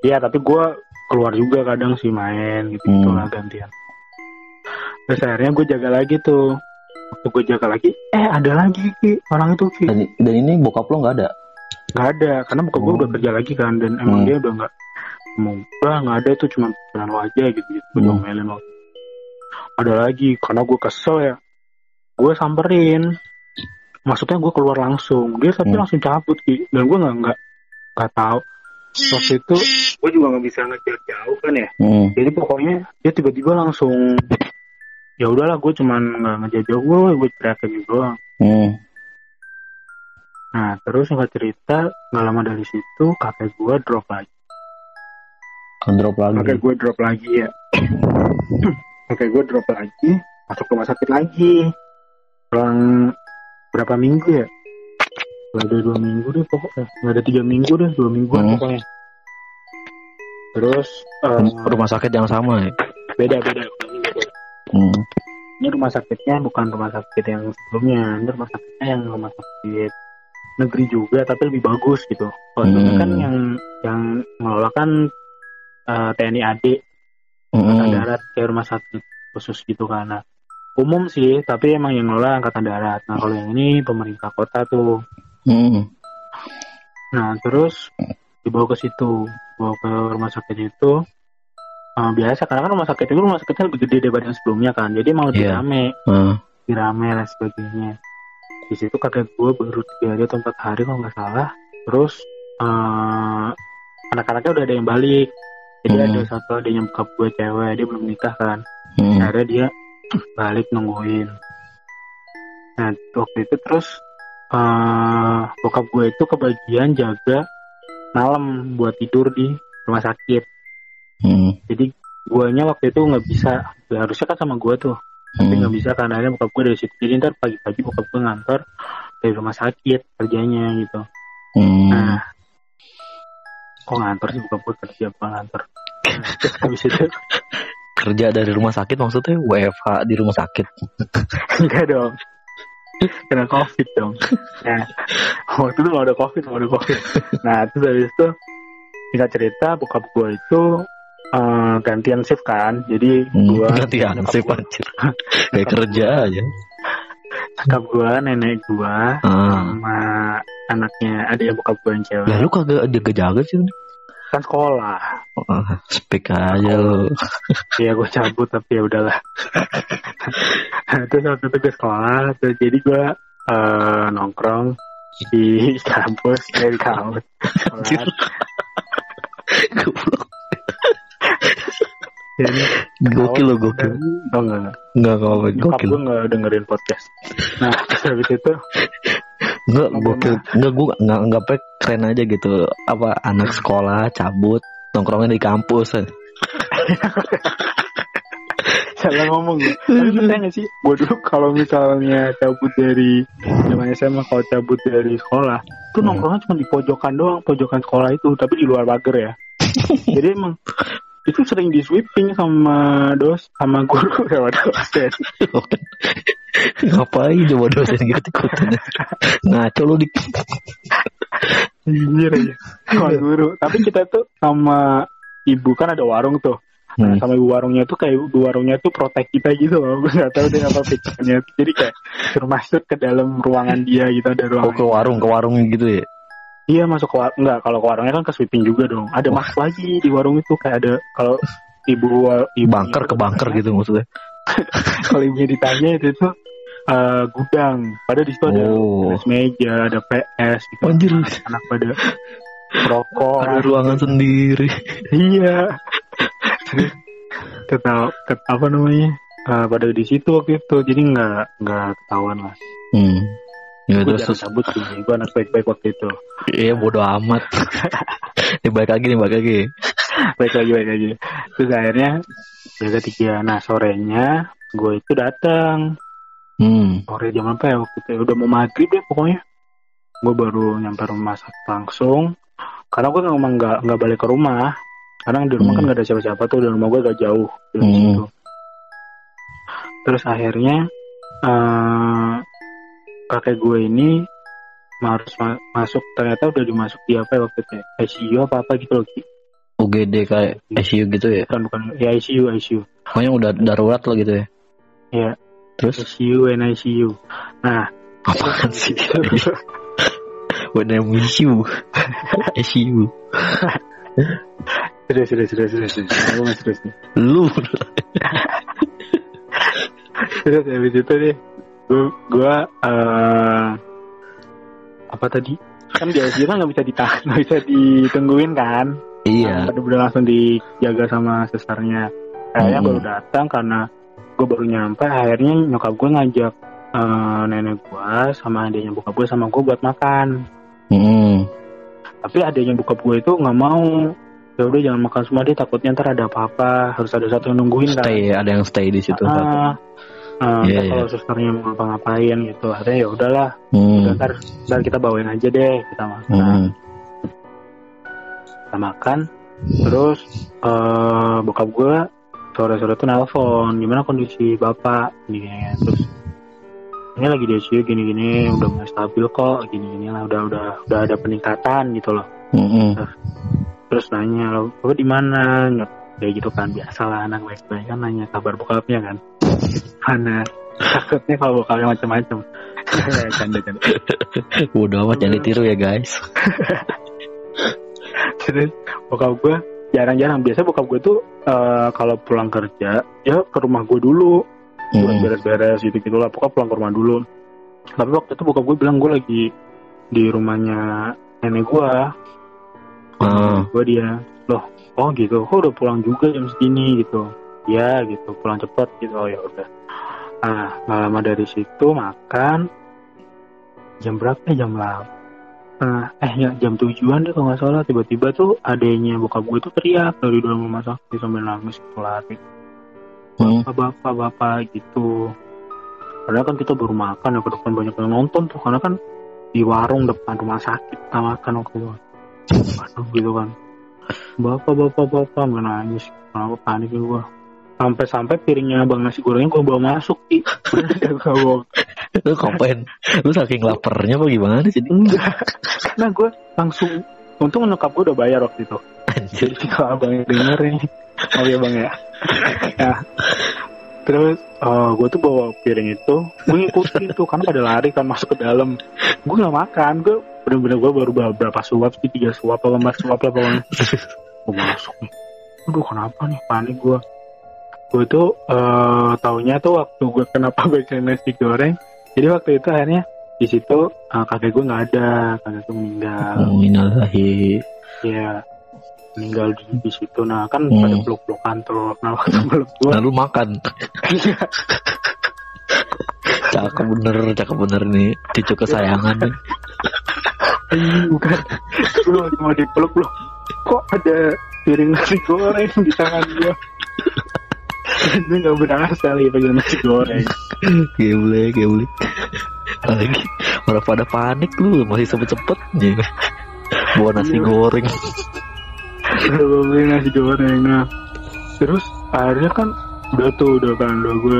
Iya tapi gue keluar juga kadang sih main gitu gitu Hmm. lah gantian. Terus akhirnya gue jaga lagi tuh. Waktu gue jaga lagi, eh ada lagi Ki, orang itu Ki. Dan, dan ini bokap lo nggak ada. Nggak ada, karena bokap gue Oh. udah kerja lagi kan dan emang Hmm. dia udah nggak mau udah nggak ada itu cuma pikiran lo aja gitu gitu. Gue Hmm. Ada lagi, karena gue kesel ya. Gue samperin. Maksudnya gue keluar langsung. Dia tapi Hmm. langsung cabut Ki. Dan gue nggak nggak nggak tahu. Waktu itu gue juga nggak bisa ngejar jauh kan ya Hmm. jadi pokoknya dia tiba-tiba langsung ya udahlah gue cuman nggak ngejajah gue gue teriakin gitu doang Hmm. nah terus singkat cerita nggak lama dari situ kakek gue drop lagi Drop lagi. kakek gue drop lagi ya kakek gue drop lagi masuk rumah sakit lagi selang berapa minggu ya Gak ada dua minggu deh pokoknya nggak ada tiga minggu deh dua mingguan Hmm. pokoknya terus Rum- Rumah sakit yang sama ya. beda beda Hmm. ini rumah sakitnya bukan rumah sakit yang sebelumnya ini rumah sakitnya yang rumah sakit negeri juga tapi lebih bagus gitu kalau Hmm. kan yang yang mengelola kan eh, TNI AD Hmm. darat kayak rumah sakit khusus gitu kan nah, umum sih tapi emang yang ngelola angkatan darat. Nah kalau yang ini pemerintah kota tuh. Hmm. nah terus dibawa ke situ. Bawa ke rumah sakit itu. Eh, biasa karena kan rumah sakit itu rumah sakitnya lebih gede daripada yang sebelumnya kan. Jadi emang lebih Iya. rame. Lebih rame dan sebagainya. Di situ kakek gue baru tiga hari atau empat hari kalau nggak salah. Terus eh anak-anaknya udah ada yang balik. Jadi Hmm. ada satu adanya bokap gue cewek dia belum nikah kan. Hmm. akhirnya dia balik nungguin nah waktu itu terus eh bokap gue itu kebagian jaga malam buat tidur di rumah sakit Hmm. jadi guanya waktu itu nggak bisa ya, harusnya kan sama gue tuh tapi Hmm. nggak bisa karena akhirnya bokap gue dari situ jadi ntar pagi-pagi bokap gue ngantor dari rumah sakit kerjanya gitu Hmm. nah kok ngantor sih bokap gue kerja apa ngantor Nah, habis itu Kerja dari rumah sakit maksudnya WFH di rumah sakit. enggak dong kena covid dong nah waktu itu nggak ada covid nggak ada covid nah terus habis itu singkat cerita bokap gue itu eh, gantian shift kan jadi Hmm. gue Gantian sih anjir. Kayak kerja aja. bokap gue nenek gue Ah. sama anaknya ada yang bokap gue yang cewek Lah lu kagak jaga-jaga sih. Kan sekolah Ah, Speak aja lu. Iya gue cabut tapi ya udahlah. terus waktu itu ke sekolah, terus jadi gue eh, nongkrong di kampus, dari kampus. Goblok. Dan Gokil lo gokil. Oh enggak, enggak. Enggak enggak gokil. gue enggak dengerin podcast. Nah, terus habis itu, Enggak Nggak gokil. Enggak gua enggak enggak pek keren aja gitu. Apa anak sekolah cabut nongkrongnya di kampus. salah ngomong gue tapi percaya gak sih gue dulu kalau misalnya cabut dari zaman SMA kalau cabut dari sekolah tuh Hmm. nongkrongnya cuma di pojokan doang pojokan sekolah itu tapi di luar pagar ya jadi emang itu sering di sweeping sama dos sama guru lewat dosen Ngapain coba dosen gitu ikutan? Ngaco lu dik. Anjir aja sama guru tapi kita tuh sama ibu kan ada warung tuh Nah, Hmm. sama ibu warungnya tuh kayak ibu warungnya tuh protek kita gitu loh gue nggak tahu deh apa pikirannya jadi kayak suruh masuk ke dalam ruangan dia gitu ada Oh ruangan ke warung ke warung gitu ya? Iya masuk ke warung enggak kalau ke warungnya kan ke sweeping juga dong. Ada masuk lagi di warung itu kayak ada kalau ibu ibu Bunker ke bunker gitu maksudnya? kalau ibunya ditanya itu tuh eh, gudang. Padahal di situ ada Oh. teras meja ada PS gitu. Anjir, anak pada rokok. Ada ruangan sendiri. iya. Tetap tet- apa namanya eh, pada di situ waktu itu. Jadi nggak nggak ketahuan lah. Hmm. Ya gue terus, terus cabut sih gue anak baik-baik waktu itu iya bodo amat. nih balik lagi nih balik lagi. baik lagi baik lagi terus akhirnya ya ketiga nah sorenya gue itu datang Hmm. sore jam apa ya waktu itu udah mau maghrib deh pokoknya gue baru nyampe rumah sak- langsung karena gue memang nggak nggak balik ke rumah karena di rumah Hmm. kan nggak ada siapa-siapa tuh dan rumah gue agak jauh dari Hmm. situ terus akhirnya eh kakek gue ini harus ma- masuk ternyata udah dimasuk di apa ya waktu itu ya? ICU apa apa gitu loh. UGD kayak ICU gitu ya? bukan bukan ya ICU ICU Pokoknya udah darurat lah gitu ya? Iya. Terus ICU and ICU nah apaan sih? When I miss you, ICU. terus terus terus terus aku masih terus nih Lu terus habis itu deh gue gue eh, apa tadi kan di kan nggak bisa ditahan nggak bisa ditungguin kan iya. Nah, udah langsung dijaga sama susternya akhirnya Hmm. baru datang karena gue baru nyampe akhirnya nyokap gue ngajak eh, nenek gue sama adiknya bokap gue sama gue buat makan Hmm. tapi adiknya bokap gue itu nggak mau ya udah jangan makan semua deh takutnya ntar ada apa-apa harus ada satu yang nungguin kan Stay ada yang stay di situ. ah, ah, Iya, ntar kalau susternya mau ngapa-ngapain gitu akhirnya ya udahlah Hmm. ntar ntar kita bawain aja deh kita makan Hmm. kita makan terus eh bokap gue sore-sore tuh nelpon gimana kondisi bapak gini gini terus ini lagi di ICU gini-gini udah mulai stabil kok gini-gini lah udah udah udah ada peningkatan gitu loh Hmm. terus nanya lo bapak di mana kayak gitu kan biasa lah anak baik-baik kan nanya kabar bokapnya kan. Mana takutnya kalau bokapnya macam-macam. Canda canda. Bodo amat jangan ditiru ya guys. terus bokap gue jarang-jarang. Biasa bokap gue tuh eh, kalau pulang kerja ya ke rumah gue dulu. Hmm. beres-beres gitu gitu lah pokoknya pulang ke rumah dulu. Tapi waktu itu bokap gue bilang gue lagi di rumahnya nenek gue Ah. gue dia loh oh gitu. Kok udah pulang juga jam segini gitu. Ya gitu. Pulang cepet gitu. Oh ya udah. Ah nggak lama dari situ makan. Jam berapa ya? Jam 8 Nah, eh ya jam tujuan deh kalau nggak salah. Tiba-tiba tuh adanya bokap gue tuh teriak dari dalam rumah sakit sambil nangis gitu lari Hmm. bapak bapak bapak gitu. Padahal kan kita baru makan ya ke depan banyak yang nonton tuh. Karena kan di warung depan rumah sakit kita makan waktu itu. Aduh, gitu kan bapak bapak bapak nggak nangis. Kenapa panik gue sampai-sampai piringnya bang nasi gorengnya gue bawa masuk sih gue Lu ngapain? Lu saking laparnya apa gimana sih? enggak. Karena gue langsung untung nyokap gue udah bayar waktu itu. Anjir. jadi kalau abang denger nih oh iya bang ya. Ya. Terus eh, gue tuh bawa piring itu gue ngikutin tuh karena pada lari kan masuk ke dalam. Gue nggak makan gue bener-bener gue baru berapa suap sih? Tiga suap apa empat suap lah pokoknya. Gue masuk nih. Aduh kenapa nih? Panik gue gue tuh eh taunya tuh waktu gue kenapa baca nasi goreng jadi waktu itu akhirnya di situ eh, kakek gue nggak ada. Kakek gue meninggal. Oh, innalillahi. ya meninggal di, di situ. Nah kan Hmm. pada peluk pelukan tuh nah waktu peluk gue Nah, lu makan. Cakep bener, cakep bener nih. Cucu kesayangan nih. Ih, bukan lu mau dipeluk lu kok ada piring nasi goreng di tangan gue Gue gak berasa lagi pengen nasi goreng. Geblek, geblek. Lagi orang pada panik lu masih sempet-sempet bawa nasi Iya. goreng. Beli nasi goreng. Nah, terus akhirnya kan udah tuh udah kan udah gue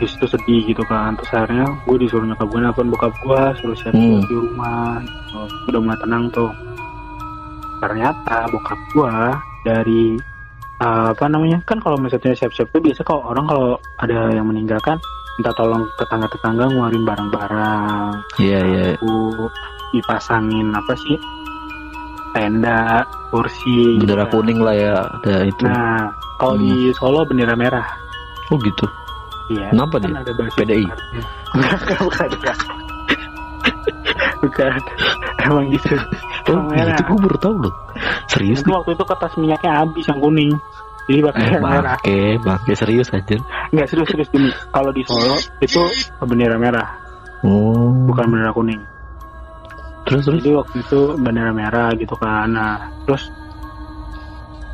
di situ sedih gitu kan terus akhirnya gue disuruh nyokap gue nelfon bokap gue suruh siap Hmm. di rumah gitu. udah mulai tenang tuh ternyata bokap gue dari uh, apa namanya kan kalau misalnya siap-siap tuh biasa kalau orang kalau ada yang meninggalkan minta tolong tetangga-tetangga ngeluarin barang-barang Iya, iya. dipasangin apa sih tenda kursi gitu Bendera kan. kuning lah ya, ada itu. nah kalau Hmm. di Solo bendera merah Oh gitu. Iya Kenapa kan dia? PDI? Jakarta. bukan bukan emang gitu Oh merah. gitu gue baru tahu loh. Serius itu waktu itu kertas minyaknya habis yang kuning jadi pakai yang merah Bangke, bangke serius aja. nggak serius serius demi kalau di Solo itu bendera merah Oh. bukan bendera kuning Terus terus. jadi waktu itu bendera merah gitu kan nah terus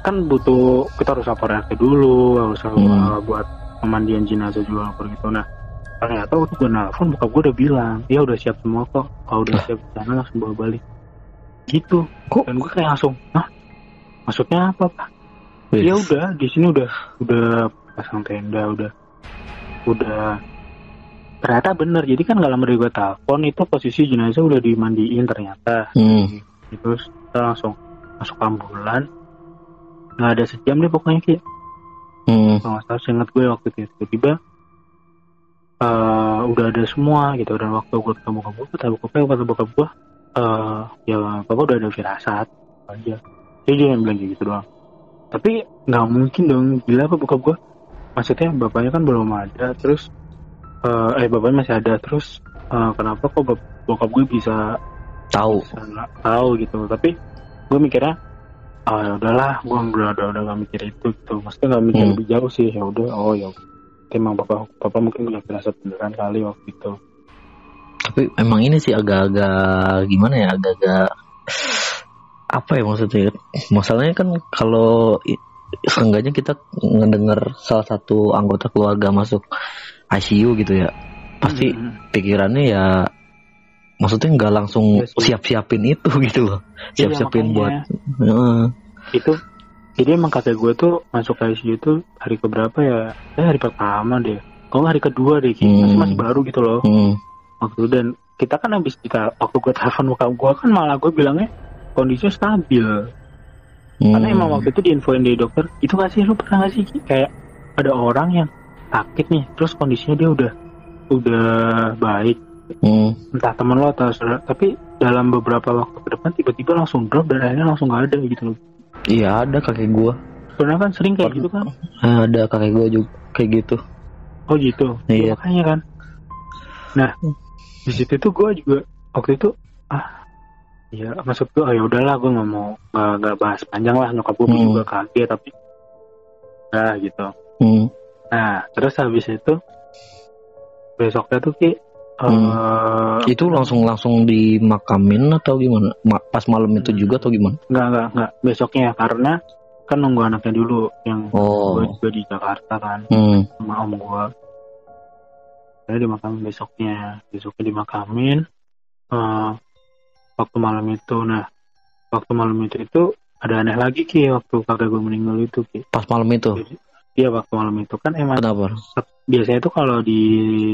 kan butuh kita harus lapor RT dulu harus Hmm. buat pemandian jenazah juga lapor gitu. Nah ternyata waktu gue nelfon buka gue udah bilang ya udah siap semua kok. Kalau udah siap di sana langsung bawa balik. Gitu. Kok? dan gue kayak langsung hah? Maksudnya apa pak? Wih, ya udah di sini udah udah pasang tenda udah udah. Ternyata bener jadi kan gak lama dari gue telepon itu posisi jenazah udah dimandiin ternyata. Hmm. terus kita langsung masuk ambulan. Nggak ada sejam deh pokoknya ki Hmm. kalau nggak salah seingat gue waktu itu tiba-tiba eh, udah ada semua gitu. Dan waktu gue ketemu gue kata bokap gue kata bokap gue eh ya bapak udah ada firasat aja. Jadi dia yang bilang gitu doang. Tapi nggak mungkin dong. Gila apa bokap gue maksudnya bapaknya kan belum ada terus eh, eh bapaknya masih ada terus eh, kenapa kok bokap gue bisa Tahu. bisa tahu gitu. Tapi gue mikirnya ah ya udahlah gue udah udah udah gak mikir itu gitu maksudnya gak mikir Hmm. lebih jauh sih ya udah oh ya udah. emang bapak bapak mungkin punya firasat beneran kali waktu itu Tapi emang ini sih agak-agak gimana ya, agak-agak apa ya maksudnya? Masalahnya kan kalau seenggaknya kita ngedengar salah satu anggota keluarga masuk ICU gitu ya, pasti Hmm. pikirannya ya maksudnya nggak langsung Iya siap-siapin itu gitu loh, Iya, siap-siapin buat makanya. Heeh. itu jadi emang kakek gue tuh masuk ICU tuh hari keberapa ya eh hari pertama deh kalau nggak hari kedua deh. Hmm. masih masih baru gitu loh Hmm. waktu itu dan kita kan habis kita waktu gue telepon bokap gue kan malah gue bilangnya kondisinya stabil Karena Hmm. emang waktu itu diinfoin dari dokter, itu gak sih lu pernah gak sih Ki? kayak ada orang yang sakit nih, terus kondisinya dia udah udah baik, Hmm. entah temen lo atau saudara, tapi dalam beberapa waktu ke depan tiba-tiba langsung drop dan akhirnya langsung gak ada gitu loh. Iya ada kakek gua, Pernah kan sering kayak gitu kan? Eh, ada kakek gua juga kayak gitu. Oh gitu. Iya. Ya, makanya kan. Nah, di situ tuh gue juga waktu itu ah ya maksud gue oh, ya udahlah gue nggak mau nggak nggak bahas panjang lah nyokap gue Hmm. juga kaget tapi nah gitu Hmm. Nah, terus habis itu besoknya tuh ki Hmm. eh, Itu langsung langsung dimakamin atau gimana? Ma- pas malam itu juga atau gimana? nggak nggak nggak besoknya karena kan nunggu anaknya dulu yang Oh. gue juga di Jakarta kan Hmm. sama om gue. Saya dimakamin besoknya, besoknya dimakamin eh, waktu malam itu. Nah, waktu malam itu itu ada aneh lagi ki waktu kakek gue meninggal itu ki. Pas malam itu. Iya waktu malam itu kan emang Kenapa? Biasanya tuh kalau di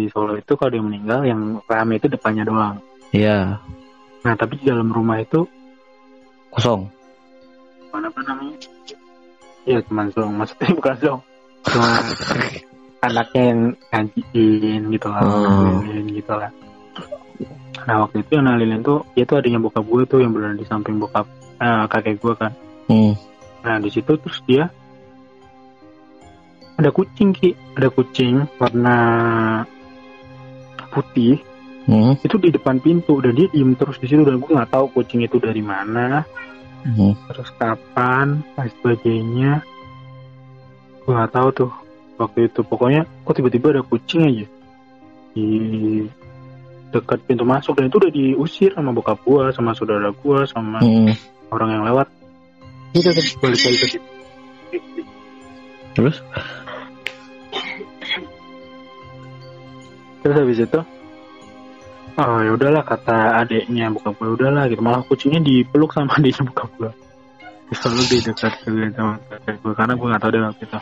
Solo itu kalau dia meninggal yang rame itu depannya doang. Iya, Nah tapi di dalam rumah itu kosong. mana apa namanya? Ya teman zong, maksudnya bukan zong. Cuma anaknya yang ngajiin gitu lah, Oh. nalilin gitu lah. Nah waktu itu yang nalilin tuh, dia tuh adanya bokap gue tuh yang berada di samping bokap eh, kakek gue kan. Hmm. Nah di situ terus dia ada kucing ki, ada kucing warna putih. Hmm. itu di depan pintu. Dan dia diem terus di situ. Dan gue nggak tahu kucing itu dari mana. Hmm. terus kapan dan sebagainya. Gue nggak tahu tuh waktu itu. Pokoknya kok tiba-tiba ada kucing aja. Di dekat pintu masuk. Dan itu udah diusir sama bokap gue sama saudara gue sama Hmm. orang yang lewat. Dia tetap balik lagi ke situ. Terus? Terus habis itu? Oh ya udahlah kata adiknya buka gue udahlah gitu. Malah kucingnya dipeluk sama adiknya buka gue selalu di dekat gue sama gue karena gue nggak tahu deh waktu itu.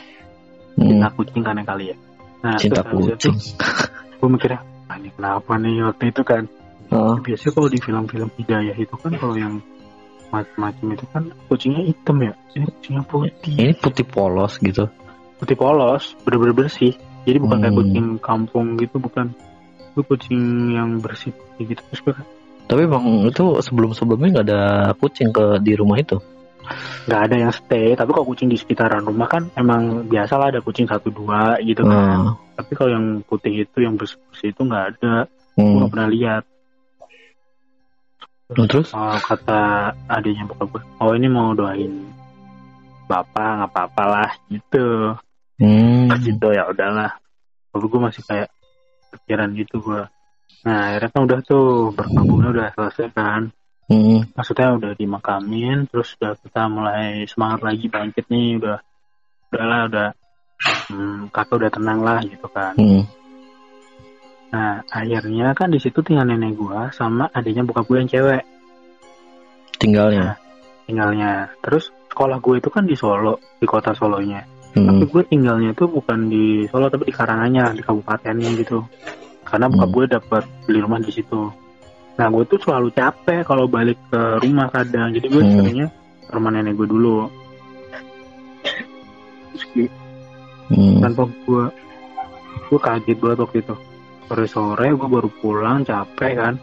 Hmm, cinta kucing kan yang kali ya. Nah cinta terus habis itu kucing. gue mikirnya ah, ini kenapa nih waktu itu kan? Heeh. biasanya kalau di film-film hidayah itu kan kalau yang macam-macam itu kan kucingnya hitam ya. Ini kucingnya putih. Ini putih polos gitu. putih polos bener-bener bersih jadi bukan kayak Hmm. kucing kampung gitu bukan itu kucing yang bersih kayak gitu terus gue kan, Tapi bang itu sebelum-sebelumnya nggak ada kucing ke di rumah itu. nggak ada yang stay tapi kalau kucing di sekitaran rumah kan emang biasa lah ada kucing satu dua gitu kan Nah, tapi kalau yang putih itu yang bersih bersih itu nggak ada gue hmm. nggak pernah lihat Nah, terus? Oh, kata adiknya bokap gue oh ini mau doain bapak nggak apa-apa lah gitu Hmm. gitu ya udahlah lalu gue masih kayak pikiran gitu gue nah akhirnya kan udah tuh berkabungnya udah selesai kan Hmm. maksudnya udah dimakamin terus udah kita mulai semangat lagi bangkit nih udah udahlah udah hmm, kakak udah tenang lah gitu kan Hmm. nah akhirnya kan di situ tinggal nenek gua sama adiknya bokap gue yang cewek Tinggalnya. tinggalnya terus sekolah gue itu kan di Solo di kota Solonya tapi Hmm. gue tinggalnya itu bukan di Solo tapi di Karanganyar di kabupatennya gitu karena bokap Hmm. gue dapat beli rumah di situ nah gue tuh selalu capek kalau balik ke rumah kadang jadi gue Hmm. seringnya rumah nenek gue dulu Hmm. tanpa gue gue kaget banget waktu itu sore sore gue baru pulang capek kan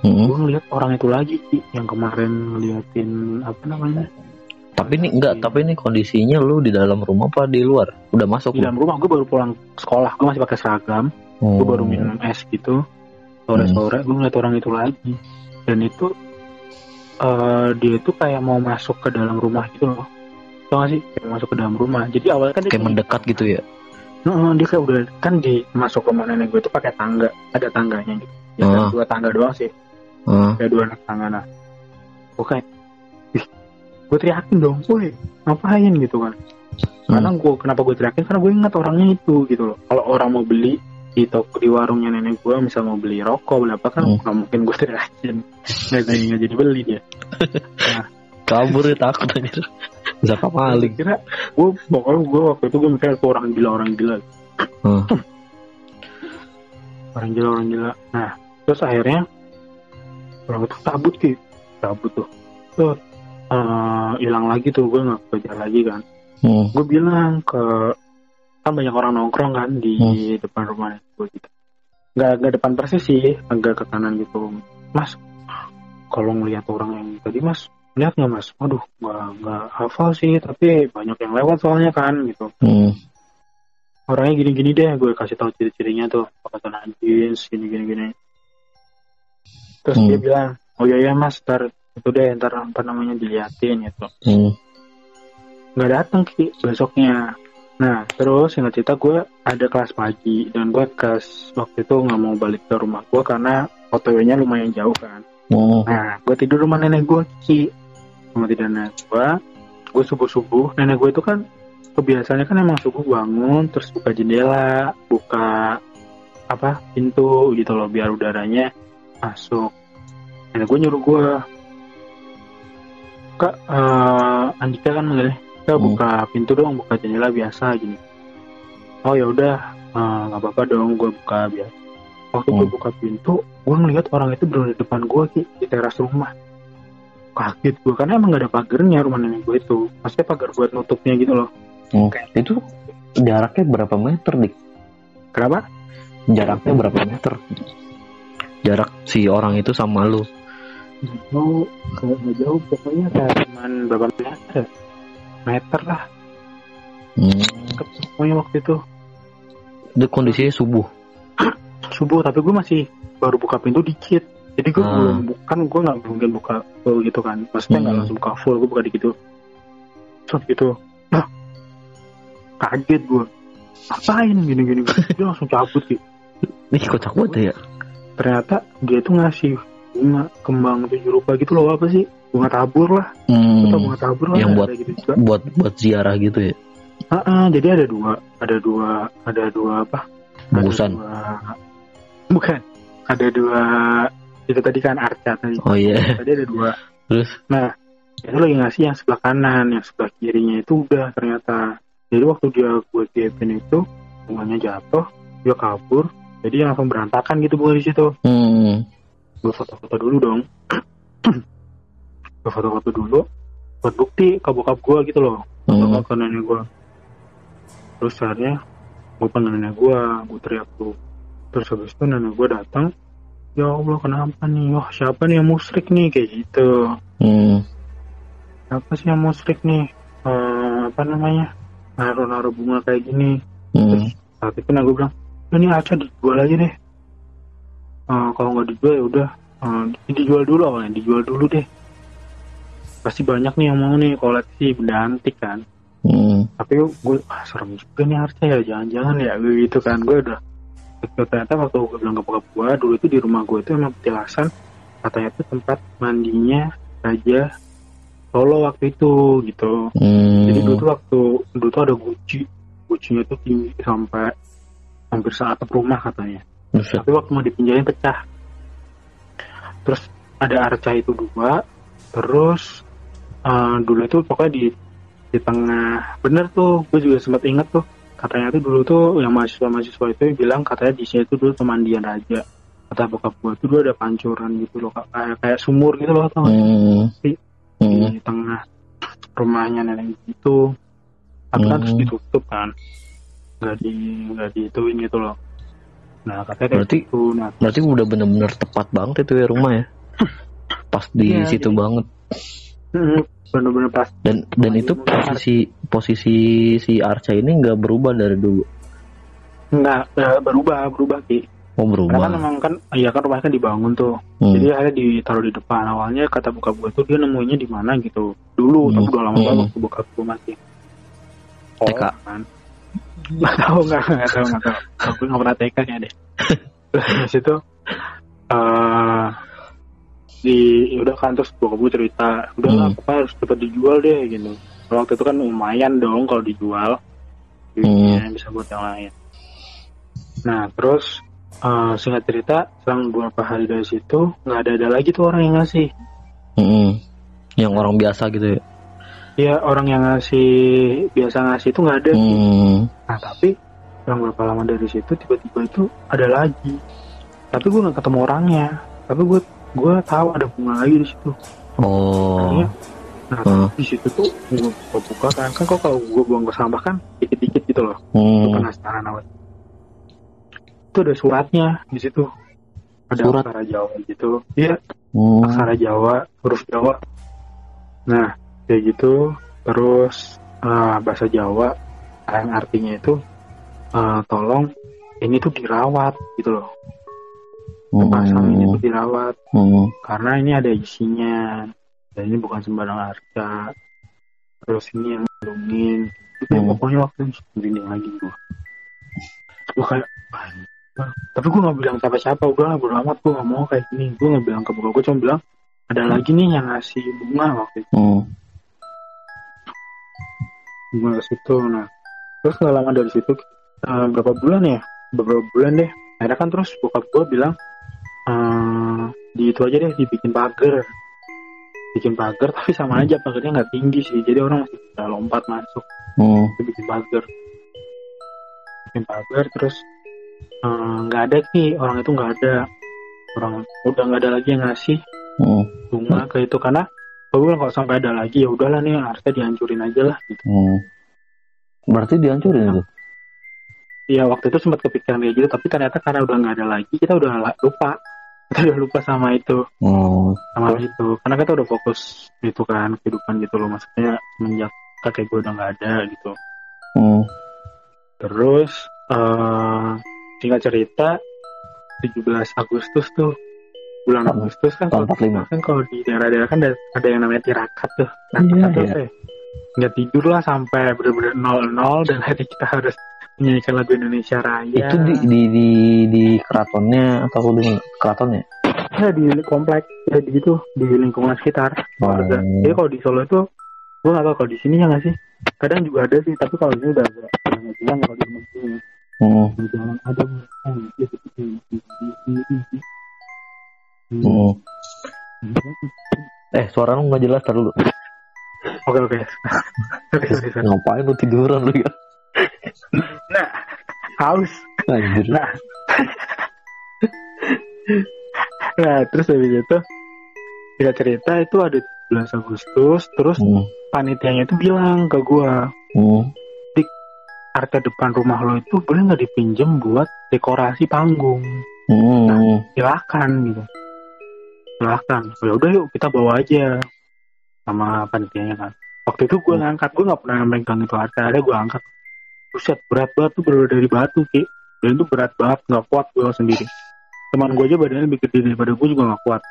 Hmm. gue ngeliat orang itu lagi Ki, yang kemarin ngeliatin apa namanya Tapi ini enggak, tapi ini kondisinya lu di dalam rumah apa di luar? Udah masuk di lu? dalam rumah gue baru pulang sekolah. Gue masih pakai seragam. Oh. gue baru minum es gitu. Sore sore gue ngeliat orang itu lagi. Dan itu eh dia itu kayak mau masuk ke dalam rumah gitu loh. Tau gak sih? Kayak masuk ke dalam rumah. Jadi awalnya kan dia Kayak mendekat gitu ya? Heeh, dia kayak udah kan di masuk rumah nenek gue itu pakai tangga. Ada tangganya gitu. Ya Ah. dua tangga doang sih. Ah. kayak dua anak tangga nah. Gue kayak ih gue teriakin dong woi ngapain? Gitu kan. Karena gue kenapa gue teriakin? Karena gue ingat orangnya itu gitu loh. Kalau orang mau beli di toko di warungnya nenek gue misal mau beli rokok beli apa kan Hmm. nggak mungkin gue teriakin. Nggak jadi nggak jadi beli dia. Kabur ya takut aja. Bisa maling. kira gue pokoknya gue waktu itu gue mikir itu orang gila orang gila. Hmm. orang gila orang gila. Nah terus akhirnya orang itu cabut ki. Cabut tuh. Tuh eh, hilang lagi tuh gue nggak kejar lagi kan Hmm. gue bilang ke kan banyak orang nongkrong kan di Hmm. depan rumah gue gitu nggak nggak depan persis sih agak ke kanan gitu mas kalau ngelihat orang yang tadi mas lihat nggak mas waduh nggak nggak hafal sih tapi banyak yang lewat soalnya kan gitu Hmm. orangnya gini-gini deh gue kasih tahu ciri-cirinya tuh pakai celana jeans gini-gini gini terus Hmm. dia bilang oh iya ya mas ntar itu deh ntar apa namanya diliatin gitu. Hmm. nggak datang ki besoknya. Nah terus singkat cerita gue ada kelas pagi. Dan gue kelas waktu itu nggak mau balik ke rumah gue karena OTW-nya lumayan jauh kan. Hmm. nah gue tidur rumah nenek gue ki. Rumah tidur nenek gue gue subuh subuh nenek gue itu kan kebiasaannya kan emang subuh bangun terus buka jendela buka apa pintu gitu loh biar udaranya masuk. Nenek gue nyuruh gue kak eh, Andika kan manggilnya kak Hmm. buka pintu dong buka jendela biasa gini oh ya udah eh, nggak apa-apa dong gue buka biasa waktu gue Hmm. buka pintu gue ngeliat orang itu berada di depan gue Ki, di teras rumah kaget gue karena emang gak ada pagernya rumah nenek gue itu maksudnya pagar buat nutupnya gitu loh Hmm. Itu jaraknya berapa meter, Dik? kenapa Jaraknya berapa meter? Jarak si orang itu sama lu. Jauh nggak jauh pokoknya kayak cuman berapa meter meter lah Hmm. pokoknya waktu itu Itu kondisinya subuh. subuh tapi gue masih baru buka pintu dikit jadi gue Ah. belum bukan gue nggak mungkin buka full gitu kan maksudnya nggak Hmm. langsung buka full gue buka dikit tuh terus gitu nah kaget gue ngapain gini gini dia langsung cabut gitu Ih, kocak banget ya. ternyata dia tuh ngasih bunga kembang tujuh rupa gitu loh apa sih bunga tabur lah Hmm. atau bunga tabur lah Yang buat- gitu juga Buat buat ziarah gitu ya. Ah, ah, jadi ada dua ada dua ada dua apa Ada Bungkusan. dua- bukan ada dua itu tadi kan Arca tadi Oh iya. tadi ada dua Terus nah itu lagi ngasih yang sebelah kanan yang sebelah kirinya itu udah ternyata jadi waktu dia gue gapin itu bunganya jatuh dia kabur jadi langsung berantakan gitu bunga di situ hmm. Gue foto-foto dulu dong. Gue foto-foto dulu buat bukti ke bokap gue gitu loh. Hmm. ke nenek gue terus akhirnya gue panggil nenek gue gue teriak tuh. Terus habis itu nenek gue datang ya Allah kenapa nih? Wah siapa nih yang musrik nih? Kayak gitu. Hmm. siapa sih yang musrik nih? Eh, apa namanya? Naruh-naruh bunga kayak gini. Hmm. saat itu nah gue bilang ini aja dijual aja deh Eh, kalau nggak dijual ya udah. Eh, dijual dulu awalnya dijual dulu deh. Pasti banyak nih yang mau nih koleksi benda antik kan. Hmm. tapi gue ah, serem juga nih harusnya ya jangan-jangan ya gue gitu kan. Gue udah ternyata waktu gue bilang ke bokap gue dulu itu di rumah gue itu emang petilasan katanya itu tempat mandinya raja Solo waktu itu gitu. Hmm. jadi dulu tuh waktu dulu tuh ada guci gucinya tuh tinggi sampai hampir seatap rumah katanya Buset. tapi waktu mau dipinjamin pecah terus ada arca itu dua terus eh, dulu itu pokoknya di di tengah bener tuh gue juga sempat inget tuh katanya tuh dulu tuh yang mahasiswa mahasiswa itu bilang katanya di sini tuh dulu pemandian raja kata bokap gue tuh dulu ada pancuran gitu loh kayak kayak sumur gitu loh tau? Hmm. Di, Hmm. di tengah rumahnya nenek itu tapi kan terus Hmm. ditutup kan nggak di nggak diituin gitu loh nah katanya Berarti- gitu nah Berarti udah bener-bener tepat banget itu ya rumah ya. Pas di Iya, situ jadi- banget. Mm, bener-bener pas Dan dan itu posisi posisi si Arca ini nggak berubah dari dulu. nggak berubah berubah sih Oh karena kan berubah. memang kan iya kan rumahnya kan dibangun tuh Hmm. jadi akhirnya ditaruh di depan awalnya kata gue tuh dia nemuinya di mana gitu dulu Hmm. tapi udah lama Hmm. banget waktu bokap gue masih TK. kan nggak tahu nggak nggak tahu nggak tahu aku nggak pernah TK ya deh terus itu eh di ya udah kan terus bokap gue cerita udah Hmm. apa harus cepat dijual deh gitu waktu itu kan lumayan dong kalau dijual Hmm. bisa buat yang lain nah terus eh, singkat cerita selang beberapa hari dari situ nggak ada ada lagi tuh orang yang ngasih Hmm. Yang orang biasa gitu ya. Ya orang yang ngasih biasa ngasih itu nggak ada Hmm. nah tapi selang beberapa lama dari situ tiba-tiba itu ada lagi tapi gue nggak ketemu orangnya tapi gue gue tahu ada bunga lagi di situ Oh. Iya. nah Hmm. di situ tuh gue buka kan kan kok kalau gue buang ke sampah kan dikit-dikit gitu loh Hmm. penasaran awal itu ada suratnya di situ ada Surat? aksara Jawa gitu iya Hmm. aksara Jawa huruf Jawa nah kayak gitu. Terus eh, bahasa Jawa yang artinya itu eh, tolong ini tuh dirawat gitu loh. Pasang ini tuh dirawat. Hmm. karena ini ada isinya dan ini bukan sembarang harta terus ini yang melindungin itu Hmm. pokoknya waktu itu merinding lagi gua gua kayak tapi gua nggak bilang siapa-siapa lah bodo amat gua nggak mau kayak gini. Gua nggak bilang ke bokap gua cuma bilang ada lagi nih yang ngasih bunga waktu itu. Hmm. Bunga ke situ nah terus nggak lama dari situ eh, berapa bulan ya? Beberapa bulan deh. Akhirnya kan terus bokap gua bilang eh, di itu aja deh dibikin pagar. Bikin pagar tapi sama aja pagarnya nggak tinggi sih. Jadi orang masih bisa lompat masuk. Dia bikin pagar. Bikin pagar terus eh, nggak ada sih. Orang itu nggak ada. Orang udah nggak ada lagi yang ngasih Hmm. bunga ke itu. Karena gue bilang kalau sampai ada lagi ya udahlah nih harusnya dihancurin aja lah gitu Hmm. Berarti dihancurin itu. Iya waktu itu sempat kepikiran kayak gitu tapi ternyata karena udah nggak ada lagi kita udah lupa kita udah lupa sama itu Hmm. sama itu karena kita udah fokus itu kan kehidupan gitu loh maksudnya semenjak kakek gue udah nggak ada gitu Hmm. terus eh singkat cerita 17 Agustus tuh bulan Agustus kan tahun kalau 45. kan kalau di daerah-daerah kan ada, ada yang namanya tirakat tuh Iya, tuh iya. ya? nggak tidur lah sampai bener-bener nol nol dan akhirnya kita harus menyanyikan lagu Indonesia Raya Itu di di di di keratonnya atau di keratonnya? ya di komplek ya di itu di lingkungan sekitar Oh. Jadi kalau di Solo itu gue nggak tahu kalau di sini ya nggak sih. Kadang juga ada sih, tapi kalau di sini udah agak agak hilang kalau di rumah sini. Hmm. di jalan ada Hmm. Eh, suara lu nggak jelas tar dulu. oke oke. Ngapain lu tiduran lu ya? nah haus Anjir. nah nah terus habis itu kita cerita itu ada 17 Agustus terus Hmm. panitianya itu bilang ke gua Hmm. arte depan rumah lo itu boleh nggak dipinjem buat dekorasi panggung Hmm. silakan gitu silakan ya udah yuk kita bawa aja sama panitianya kan waktu itu gue Hmm. ngangkat gue nggak pernah megang itu arte ada gue angkat. Buset berat banget tuh bener dari batu ki. Dan itu berat banget nggak kuat gue sendiri. Teman gue aja badannya lebih gede daripada gue juga nggak kuat.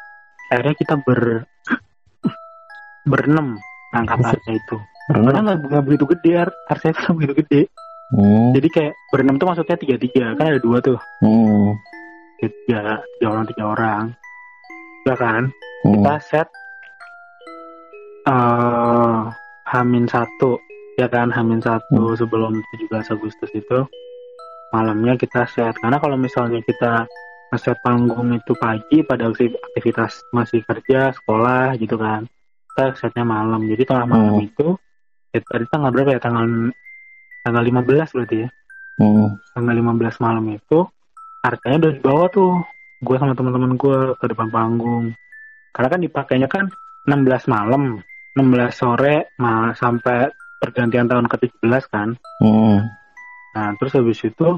Akhirnya kita ber berenam angkat arte itu. Karena nggak nggak begitu gede Ar- arte itu nggak begitu gede. Hmm. jadi kayak berenam tuh maksudnya tiga tiga kan ada dua tuh. Hmm. tiga tiga orang tiga orang ya kan? Hmm. kita set eh Hamin satu ya kan? Hamin satu sebelum 17 Agustus itu malamnya kita set. Karena kalau misalnya kita ngeset panggung itu pagi pada akti- aktivitas masih kerja sekolah gitu kan kita setnya malam. Jadi tengah malam Hmm. itu itu tadi tanggal berapa ya tanggal tanggal 15 berarti ya. Hmm. tanggal 15 malam itu artinya udah dibawa tuh gue sama teman-teman gue ke depan panggung. Karena kan dipakainya kan 16 malam 16 sore ma- sampai pergantian tahun ke-17 kan. Hmm. nah terus habis itu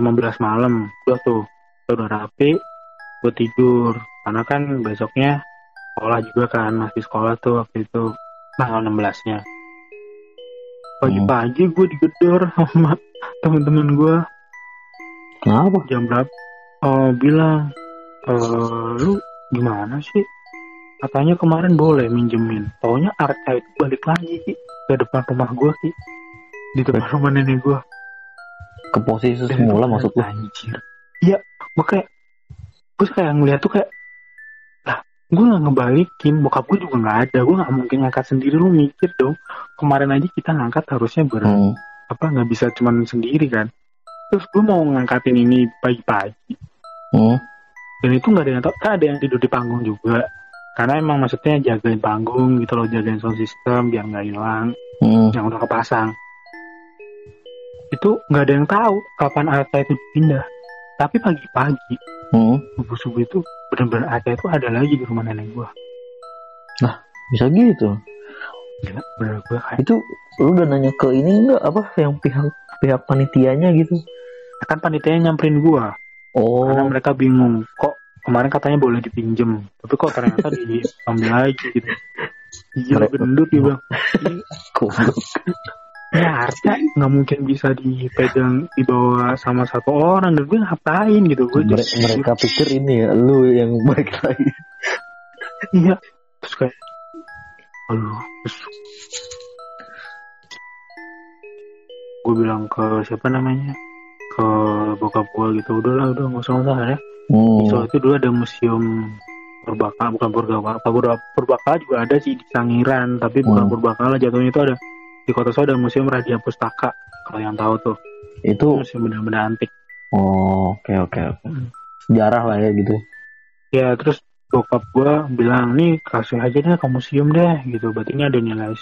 15 malam udah tuh kita udah rapi gue tidur. Karena kan besoknya sekolah juga kan masih sekolah tuh waktu itu tanggal 16 nya pagi-pagi gue digedor sama teman-teman gue Kenapa? jam berapa oh bilang eh lu gimana sih? Katanya kemarin boleh minjemin. Taunya Arca itu balik lagi Ki, ke depan rumah gua ki. Di depan rumah nenek gua. Ke posisi Dan semula maksud lu? anjir. Iya gua kayak gua kayak ngeliat tuh kayak lah gua nggak ngebalikin bokap gua juga nggak ada. Gua nggak mungkin ngangkat sendiri. Lu mikir dong kemarin aja kita ngangkat harusnya ber Hmm. apa nggak bisa cuman sendiri kan? Terus gua mau ngangkatin ini pagi-pagi Hmm. dan itu nggak ada yang tahu kan ada yang tidur di panggung juga karena emang maksudnya jagain panggung gitu loh jagain sound system biar nggak hilang Hmm. yang udah kepasang itu nggak ada yang tahu kapan Arta itu pindah tapi pagi-pagi Hmm. subuh subuh itu benar-benar Arta itu ada lagi di rumah nenek gua Bisa gitu. gila bener gua kayak Itu lu udah nanya ke ini enggak apa yang pihak pihak panitianya gitu? kan panitia nyamperin gua Oh. karena mereka bingung kok kemarin katanya boleh dipinjem tapi kok ternyata diambil lagi gitu gila Mereka- gendut "Ini Goblok. Ya harta nggak mungkin bisa dipegang dibawa sama satu orang dan gue ngapain gitu gue Mere- mereka pikir ini ya lu yang baik lagi. iya terus kayak aduh terus gue bilang ke siapa namanya ke bokap gue gitu udahlah udah nggak usah usah ya Hmm. soal itu dulu ada museum purbakala bukan purbakala, purbakala juga ada sih di Sangiran tapi bukan Hmm. purbakala jatuhnya itu ada di kota Solo ada museum Radia Pustaka kalau yang tahu tuh Itu museum benda-benda antik oh, oke oke oke. Hmm. Sejarah lah ya gitu. ya terus bokap gua bilang nih kasih aja deh ke museum deh gitu berarti ini ada nilai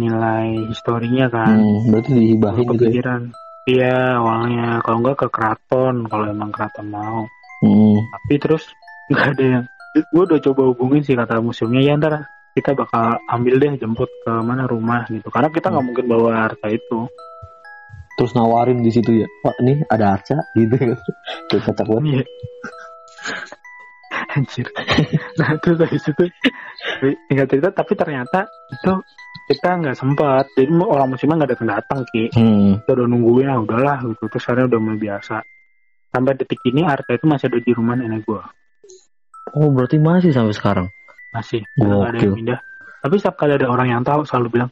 nilai historinya kan Hmm, berarti dihibahin gitu ya. Iya awalnya kalau enggak ke keraton kalau emang keraton mau Hmm. tapi terus nggak ada yang gue udah coba hubungin sih kata museumnya ya ntar kita bakal ambil deh jemput ke mana rumah gitu karena kita nggak mungkin bawa harta itu Terus nawarin di situ ya. Wah, ini ada arca gitu. Terus kocak banget. Iya. Anjir. Nah terus habis itu tinggal cerita tapi ternyata itu kita nggak sempat. Jadi orang musimnya nggak datang datang ki. Hmm. kita udah nungguin ah udahlah gitu. Terus akhirnya udah mulai biasa. Sampai detik ini Arta itu masih ada di rumah nenek gua. Oh, berarti masih sampai sekarang. masih. Nggak ada yang pindah. Tapi setiap kali ada orang yang tahu selalu bilang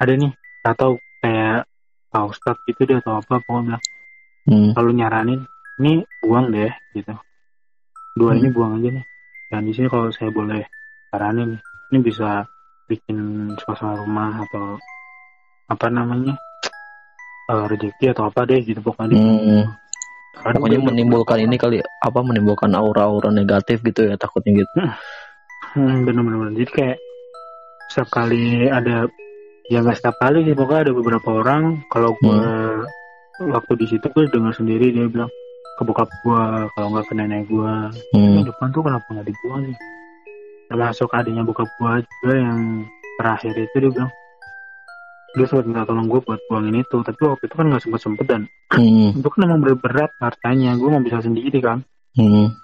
ada nih atau kayak Pak Ustadz gitu deh atau apa pokoknya bilang. Hmm. selalu nyaranin ini buang deh gitu. Dua Hmm. ini buang aja nih. Dan di sini kalau saya boleh saranin ini bisa bikin suasana rumah atau apa namanya uh, rezeki atau apa deh gitu pokoknya Hmm. Karena Pokoknya menimbulkan ini kali apa menimbulkan aura-aura negatif gitu ya takutnya gitu. Hmm, bener-bener. Jadi kayak setiap kali ada ya nggak setiap kali sih pokoknya ada beberapa orang kalau gue waktu di situ gue dengar sendiri dia bilang ke bokap gue kalau nggak ke nenek gue Hmm. depan tuh kenapa nggak dibuang sih termasuk adiknya bokap gue juga yang terakhir itu dia bilang dia sempat minta tolong gue buat buangin itu tapi waktu itu kan nggak sempet sempet dan Hmm. itu kan emang berat hartanya gue nggak bisa sendiri kan Hmm.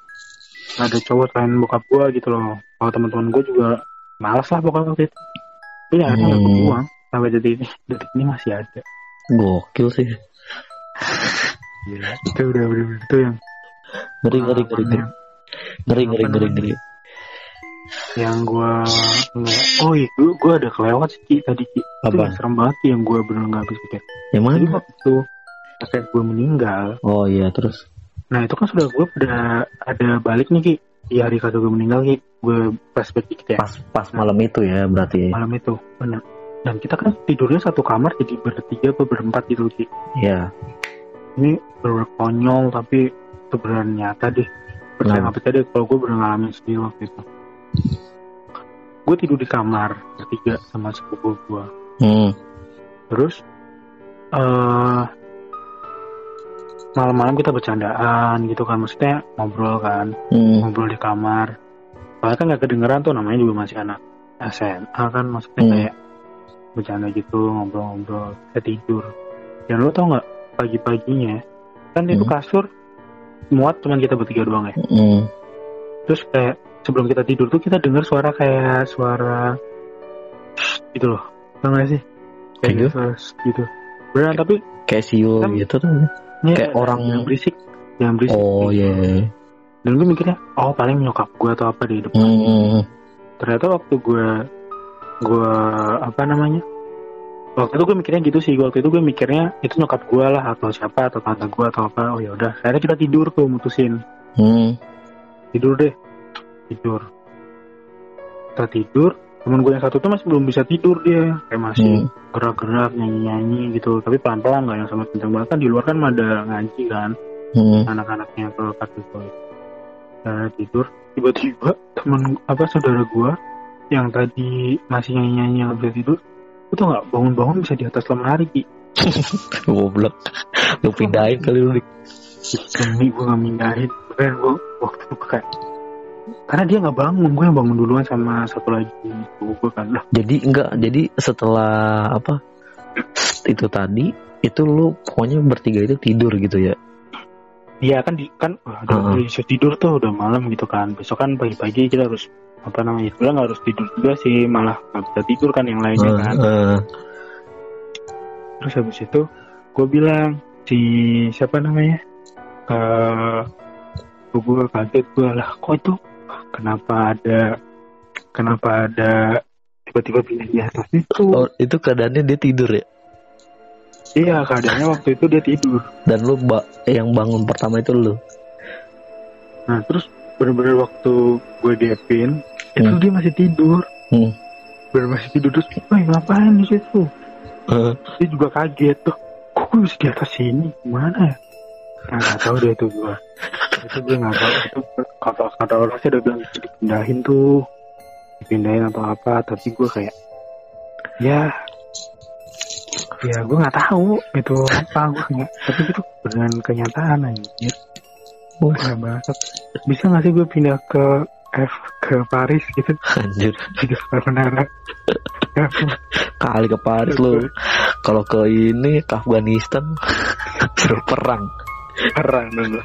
ada cowok selain bokap gue gitu loh kalau teman-teman gue juga malas lah pokoknya waktu itu tapi ya akhirnya nggak Hmm. kebuang sampai detik ini detik ini masih ada Gokil sih. Gila. itu udah udah itu yang Ngeri ngeri ngeri ngeri. Ngeri ngeri ngeri ngeri. Yang gue oh iya gue, gue ada kelewat sih Ki, tadi Ki. itu Apa? yang serem banget yang gue bener nggak habis pikir Yang mana? jadi waktu kakek gue meninggal Oh iya terus. nah itu kan sudah gue udah ada balik nih Ki di hari kakek gue meninggal Ki gue flashback dikit ya Pas pas malam itu ya berarti. malam itu bener dan kita kan tidurnya satu kamar jadi bertiga atau berempat gitu Ki Iya. ini bener konyol tapi itu beneran nyata deh percaya nggak percaya deh kalau gue bener ngalamin sendiri waktu itu gue tidur di kamar bertiga sama sepupu gue Hmm. terus eh malam-malam kita bercandaan gitu kan maksudnya ngobrol kan Hmm. ngobrol di kamar soalnya kan nggak kedengeran tuh namanya juga masih anak SMA kan maksudnya Hmm. kayak bercanda gitu ngobrol-ngobrol saya tidur dan lo tau nggak pagi-paginya kan itu Hmm. kasur muat cuman kita bertiga doang ya Hmm. terus kayak sebelum kita tidur tuh kita dengar suara kayak suara gitu loh tau gak sih Kayak gitu? suara gitu beneran tapi Kayak siul Kan- gitu tuh. ini Kayak orang- yang berisik yang berisik Oh iya. dan gue mikirnya oh paling nyokap gue atau apa di depan Hmm. ternyata waktu gue gue apa namanya waktu itu gue mikirnya gitu sih waktu itu gue mikirnya itu nyokap gue lah atau siapa atau tante gue atau apa oh ya udah akhirnya kita tidur tuh mutusin Hmm. tidur deh tidur kita tidur temen gue yang satu tuh masih belum bisa tidur dia kayak masih Hmm. gerak-gerak nyanyi-nyanyi gitu tapi pelan-pelan nggak yang sama kenceng banget kan di luar kan ada ngaji kan Hmm. anak-anaknya ke kakek gue Karena tidur tiba-tiba temen apa saudara gue yang tadi masih nyanyi-nyanyi yang bisa tidur itu nggak bangun-bangun bisa di atas lemari Ki. Goblok. Lu pindahin kali lu. Demi gue nggak mindahin kan gue waktu itu kayak karena dia nggak bangun gue yang bangun duluan sama satu lagi sepupu gue kan lah. Jadi enggak, jadi setelah apa? Itu tadi itu lu pokoknya bertiga itu tidur gitu ya. Iya kan di kan udah udah bisa tidur tuh udah malam gitu kan. Besok kan pagi-pagi kita harus apa namanya sebenarnya nggak harus tidur juga sih malah nggak bisa tidur kan yang lainnya Eh, kan. terus habis itu gue bilang si siapa namanya eh gue kaget gue lah kok itu kenapa ada kenapa ada tiba-tiba pindah di atas itu Oh, itu keadaannya dia tidur ya. iya keadaannya waktu itu dia tidur Dan lu ba- yang bangun pertama itu lu. nah terus bener-bener waktu gue diepin itu Hmm. dia masih tidur Hmm. bener masih tidur terus wah ngapain di situ Eh, dia juga kaget tuh kok gue bisa di atas sini gimana ya nah, nggak tahu deh itu gue itu gue nggak tahu itu kata kata orang sih udah bilang dipindahin tuh. Dipindahin atau apa tapi gue kayak ya ya gue nggak tahu itu apa. Gue nggak tapi itu beneran kenyataan anjir. Oh. Kayak banget bisa nggak sih gue pindah ke F ke Paris gitu? Anjir, di menara ya, kali ke Paris lu. Kalau ke ini ke Afghanistan. Suruh perang. perang dulu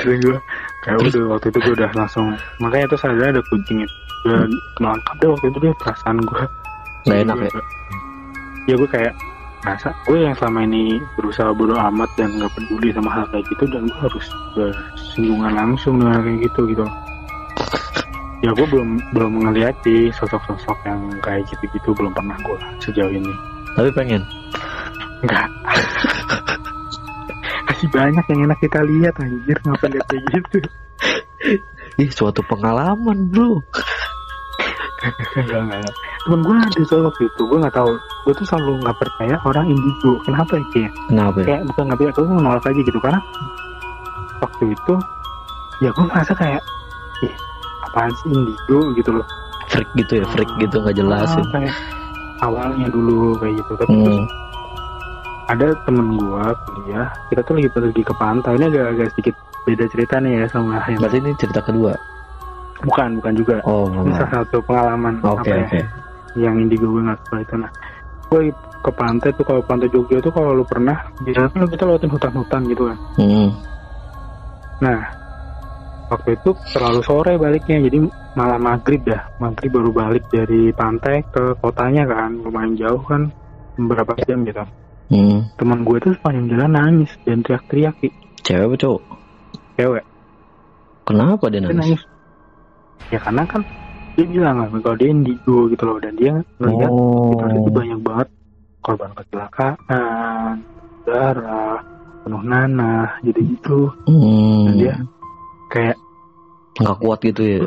terus gue kayak udah waktu itu gue udah langsung makanya itu sadar ada kucing itu gue melangkap deh waktu itu dia perasaan gue Nggak enak ya. ya gue kayak masa gue yang selama ini berusaha bodo amat dan nggak peduli sama hal kayak gitu dan gue harus bersinggungan langsung dengan kayak gitu gitu ya gue belum belum ngeliat sosok-sosok yang kayak gitu-gitu belum pernah gue sejauh ini Tapi pengen. Enggak. Masih banyak yang enak kita lihat anjir ngapain lihat kayak gitu. Ih, suatu pengalaman, Bro. temen gue ada soal waktu itu gue nggak tahu gue tuh selalu nggak percaya orang indigo kenapa ya kayak Kenapa? ya? kayak bukan nggak percaya gue menolak aja gitu karena waktu itu ya gue merasa kayak ih apaan sih indigo gitu loh Freak gitu ya, freak gitu nggak jelas. Ah, ya. kayak awalnya dulu kayak gitu tapi terus Hmm. Ada temen gua kuliah kita tuh lagi pergi ke pantai. Ini agak agak sedikit beda cerita nih ya sama yang Berarti ini cerita kedua. bukan bukan juga. Oh, ini salah satu pengalaman. Oke, apa ya? yang indigo gue nggak suka itu. Nah gue ke pantai tuh. Kalau pantai Jogja tuh kalau lu pernah biasanya kan kita lewatin hutan-hutan gitu kan. Hmm. nah waktu itu terlalu sore baliknya. Jadi malah maghrib dah. Maghrib baru balik dari pantai ke kotanya kan. Lumayan jauh kan. Beberapa jam gitu Hmm. teman gue tuh sepanjang jalan nangis dan teriak-teriak. Cewek apa cowok? cewek Kenapa dia dia nangis? nangis ya karena kan dia bilang kan kalau dia indigo gitu loh dan dia melihat Oh. itu banyak banget korban kecelakaan darah penuh nanah gitu gitu Hmm. dan dia kayak nggak kuat gitu ya.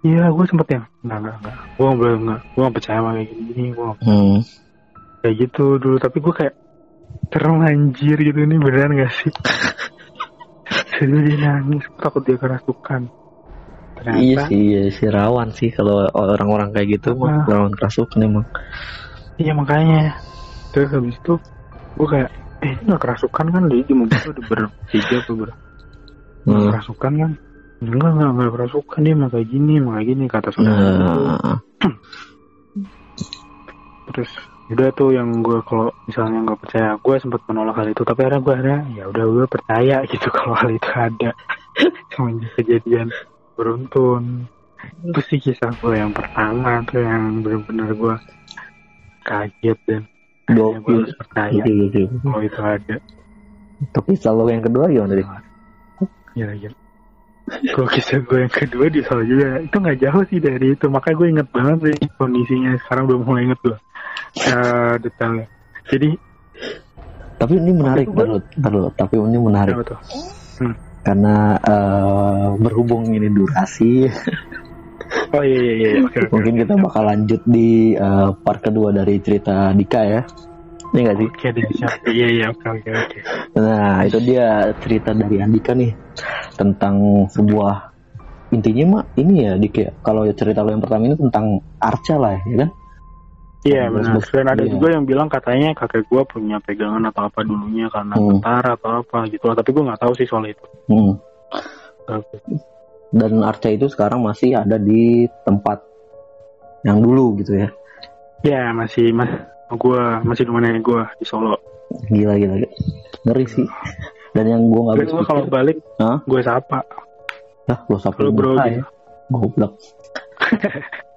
iya gue sempet yang enggak enggak enggak gue nggak boleh enggak gue nggak percaya sama kayak gini gue nggak- Hmm. kayak gitu dulu tapi gue kayak terlanjir gitu. Ini beneran gak sih? Jadi dia nangis. Takut dia kerasukan ternyata Iya sih, iya sih. Rawan sih kalau orang-orang kayak gitu mah. Ah. rawan kerasukan emang. Iya makanya. Terus habis itu Gue kayak Eh ini gak kerasukan kan? Dia di mobil tuh ada bertiga apa ber Hmm. Kerasukan kan? Enggak enggak enggak kerasukan Dia emang kayak gini Emang kayak gini Kata saudara. Nah, Terus udah tuh yang gue kalau misalnya nggak percaya gue sempat menolak hal itu tapi akhirnya gue akhirnya ya udah gue percaya gitu kalau hal itu ada. Semenjak kejadian beruntun. Itu sih kisah gue yang pertama tuh yang benar-benar gue kaget dan gue harus percaya Gokil, gokil. kalau itu ada. Tapi selalu yang kedua gimana nih? ya ya kalau kisah gue yang kedua di Solo juga. Itu nggak jauh sih dari itu. Makanya gue inget banget sih kondisinya. Sekarang belum mulai inget gue Eh, detailnya jadi Tapi ini menarik, Tarut. Tarut. Tapi ini menarik apa tuh karena eh, berhubung ini durasi, oh iya iya iya oke oke mungkin kita bakal lanjut di eh, part kedua dari cerita Dika ya. Ini nggak sih? Oke deh, siap. Iya iya oke oke oke. Nah, itu dia cerita dari Andika nih tentang sebuah intinya mah ini ya Dik ya. Kalau cerita lo yang pertama ini tentang Arca lah ya kan? Iya Terus, benar. Dan ada iya. juga yang bilang katanya kakek gua punya pegangan atau apa dulunya karena Hmm. tentara atau apa gitu lah. Tapi gua nggak tahu sih soal itu. Hmm. Dan Arca itu sekarang masih ada di tempat yang dulu gitu ya. Ya masih mas gua masih di nenek gua di Solo. Gila gila. gila. Ngeri sih. Dan yang gua nggak gua kalau balik, Hah? gua sapa. Lah, lo siapa Kalau bro ya? gitu. Goblok.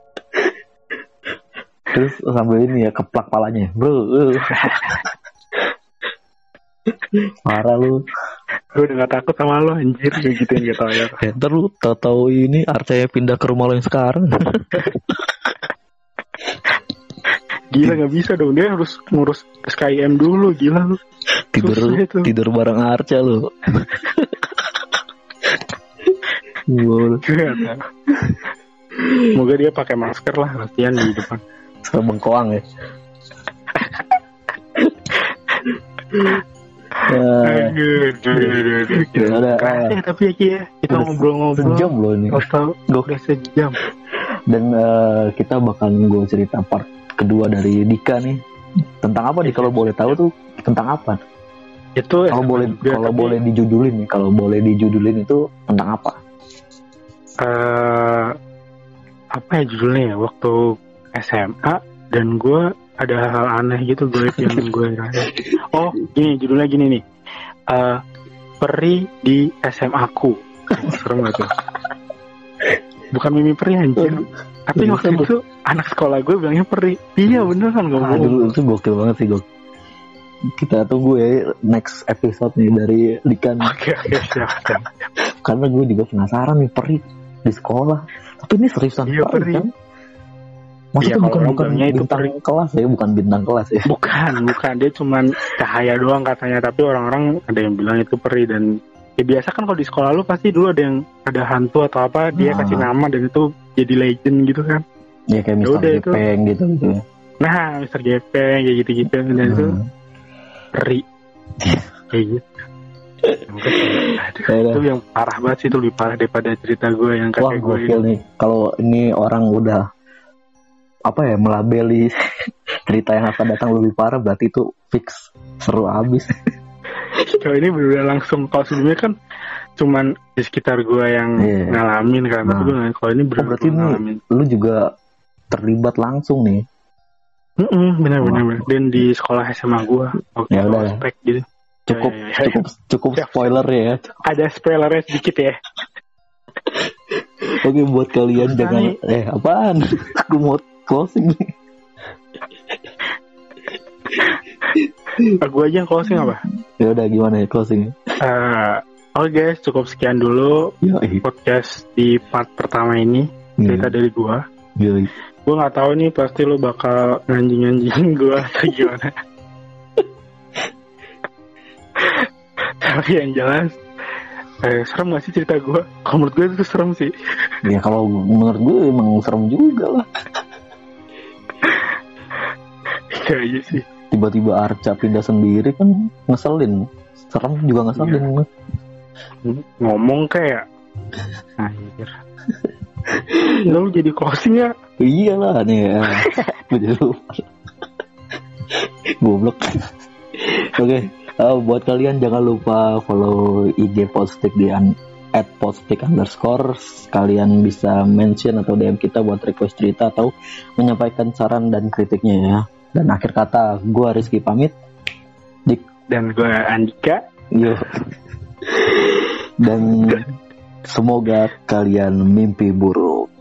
Terus sambil ini ya keplak palanya, bro. eh. Parah lu. Gua udah gak takut sama lo anjir kayak gitu yang tau ya. Ya, ntar lu tahu ini Arca pindah ke rumah lo yang sekarang. Gila nggak bisa dong dia harus ngurus SKIM dulu gila lu. tidur Susah itu. tidur bareng Arca lu. Wow, tahu. Semoga dia pakai masker lah latihan di depan. Serem bengkoang ya. Eh, Aduh, aduh, aduh, aduh. Ya udah. Kerasa ya, tapi ya Ki ya. Kita ngobrol-ngobrol. sejam loh ini. Total udah sejam. Dan eh, kita bakal gue cerita part kedua dari Dika nih. Tentang apa nih kalau boleh tahu tuh tentang apa? Itu Kalau boleh kalau tapi, boleh dijudulin nih, kalau boleh dijudulin itu tentang apa? eh, apa ya judulnya ya? Waktu SMA dan gue ada hal aneh gitu gue yang gue rasain. Oh, gini judulnya gini nih. Eh, peri di SMA aku. Serem gak tuh? Bukan mimi peri anjir. Tapi Iya, waktu itu anak sekolah gue bilangnya peri. Iya bener kan gak bohong. dulu itu gokil banget sih gok. Kita tunggu ya next episode nih dari Dikan Oke oke karena gue juga penasaran nih peri di sekolah. Tapi ini seriusan Iya, peri, peri. kan? Maksudnya Iya, kalau bukan bukan itu bintang peri. kelas ya, bukan bintang kelas ya. Bukan, bukan. Dia cuman cahaya doang katanya. Tapi orang-orang ada yang bilang itu peri dan ya biasa kan kalau di sekolah lu pasti dulu ada yang ada hantu atau apa dia Ah. kasih nama dan itu jadi legend gitu kan. Ya kayak Ya Mister udah, itu. Gepeng gitu gitu. nah Mister Gepeng kayak gitu gitu dan itu Hmm. ri kayak gitu Aduh, Ya itu yang parah banget sih itu lebih parah daripada cerita gue yang Wah kakek gue nih. Kalau ini orang udah apa ya melabeli cerita yang akan datang lebih parah berarti itu fix seru abis. kalau ini bener langsung kalau sebelumnya kan cuman di sekitar gue yang Iya. ngalamin kan tapi Nah. gue nggak- kalau ini bener Oh, berarti ini ngalamin lu juga terlibat langsung nih. Mm-mm, bener bener Wah. bener. dan di sekolah SMA gue waktu Ya udah. ospek gitu Cukup Ya, ya, ya, ya. cukup cukup Siap, spoiler ya. ada spoilernya sedikit ya Oke buat kalian jangan nih. eh apaan? Aku mau closing gue aja yang closing apa Ya udah gimana ya closing? Eh, Oke guys, cukup sekian dulu Ya, podcast di part pertama ini cerita dari gua. Yoi. Gua nggak tahu nih pasti lo bakal nganjing-nganjing gua atau gimana. Tapi yang jelas, eh, serem gak sih cerita gua? Kalau menurut gue itu serem sih. Ya kalau menurut gue emang serem juga lah. Iya aja sih. Tiba-tiba Arca pindah sendiri kan ngeselin. Serem juga ngeselin. Ngomong kayak, anjir. Lo jadi closing ya? Iyalah nih ya. Jadi lupa. Goblok. Oke, eh, buat kalian jangan lupa follow IG Postik di an at postik underscore kalian bisa mention atau DM kita buat request cerita atau menyampaikan saran dan kritiknya ya dan akhir kata gue Rizky pamit. Di... Dan gue Andika. Dan semoga kalian mimpi buruk.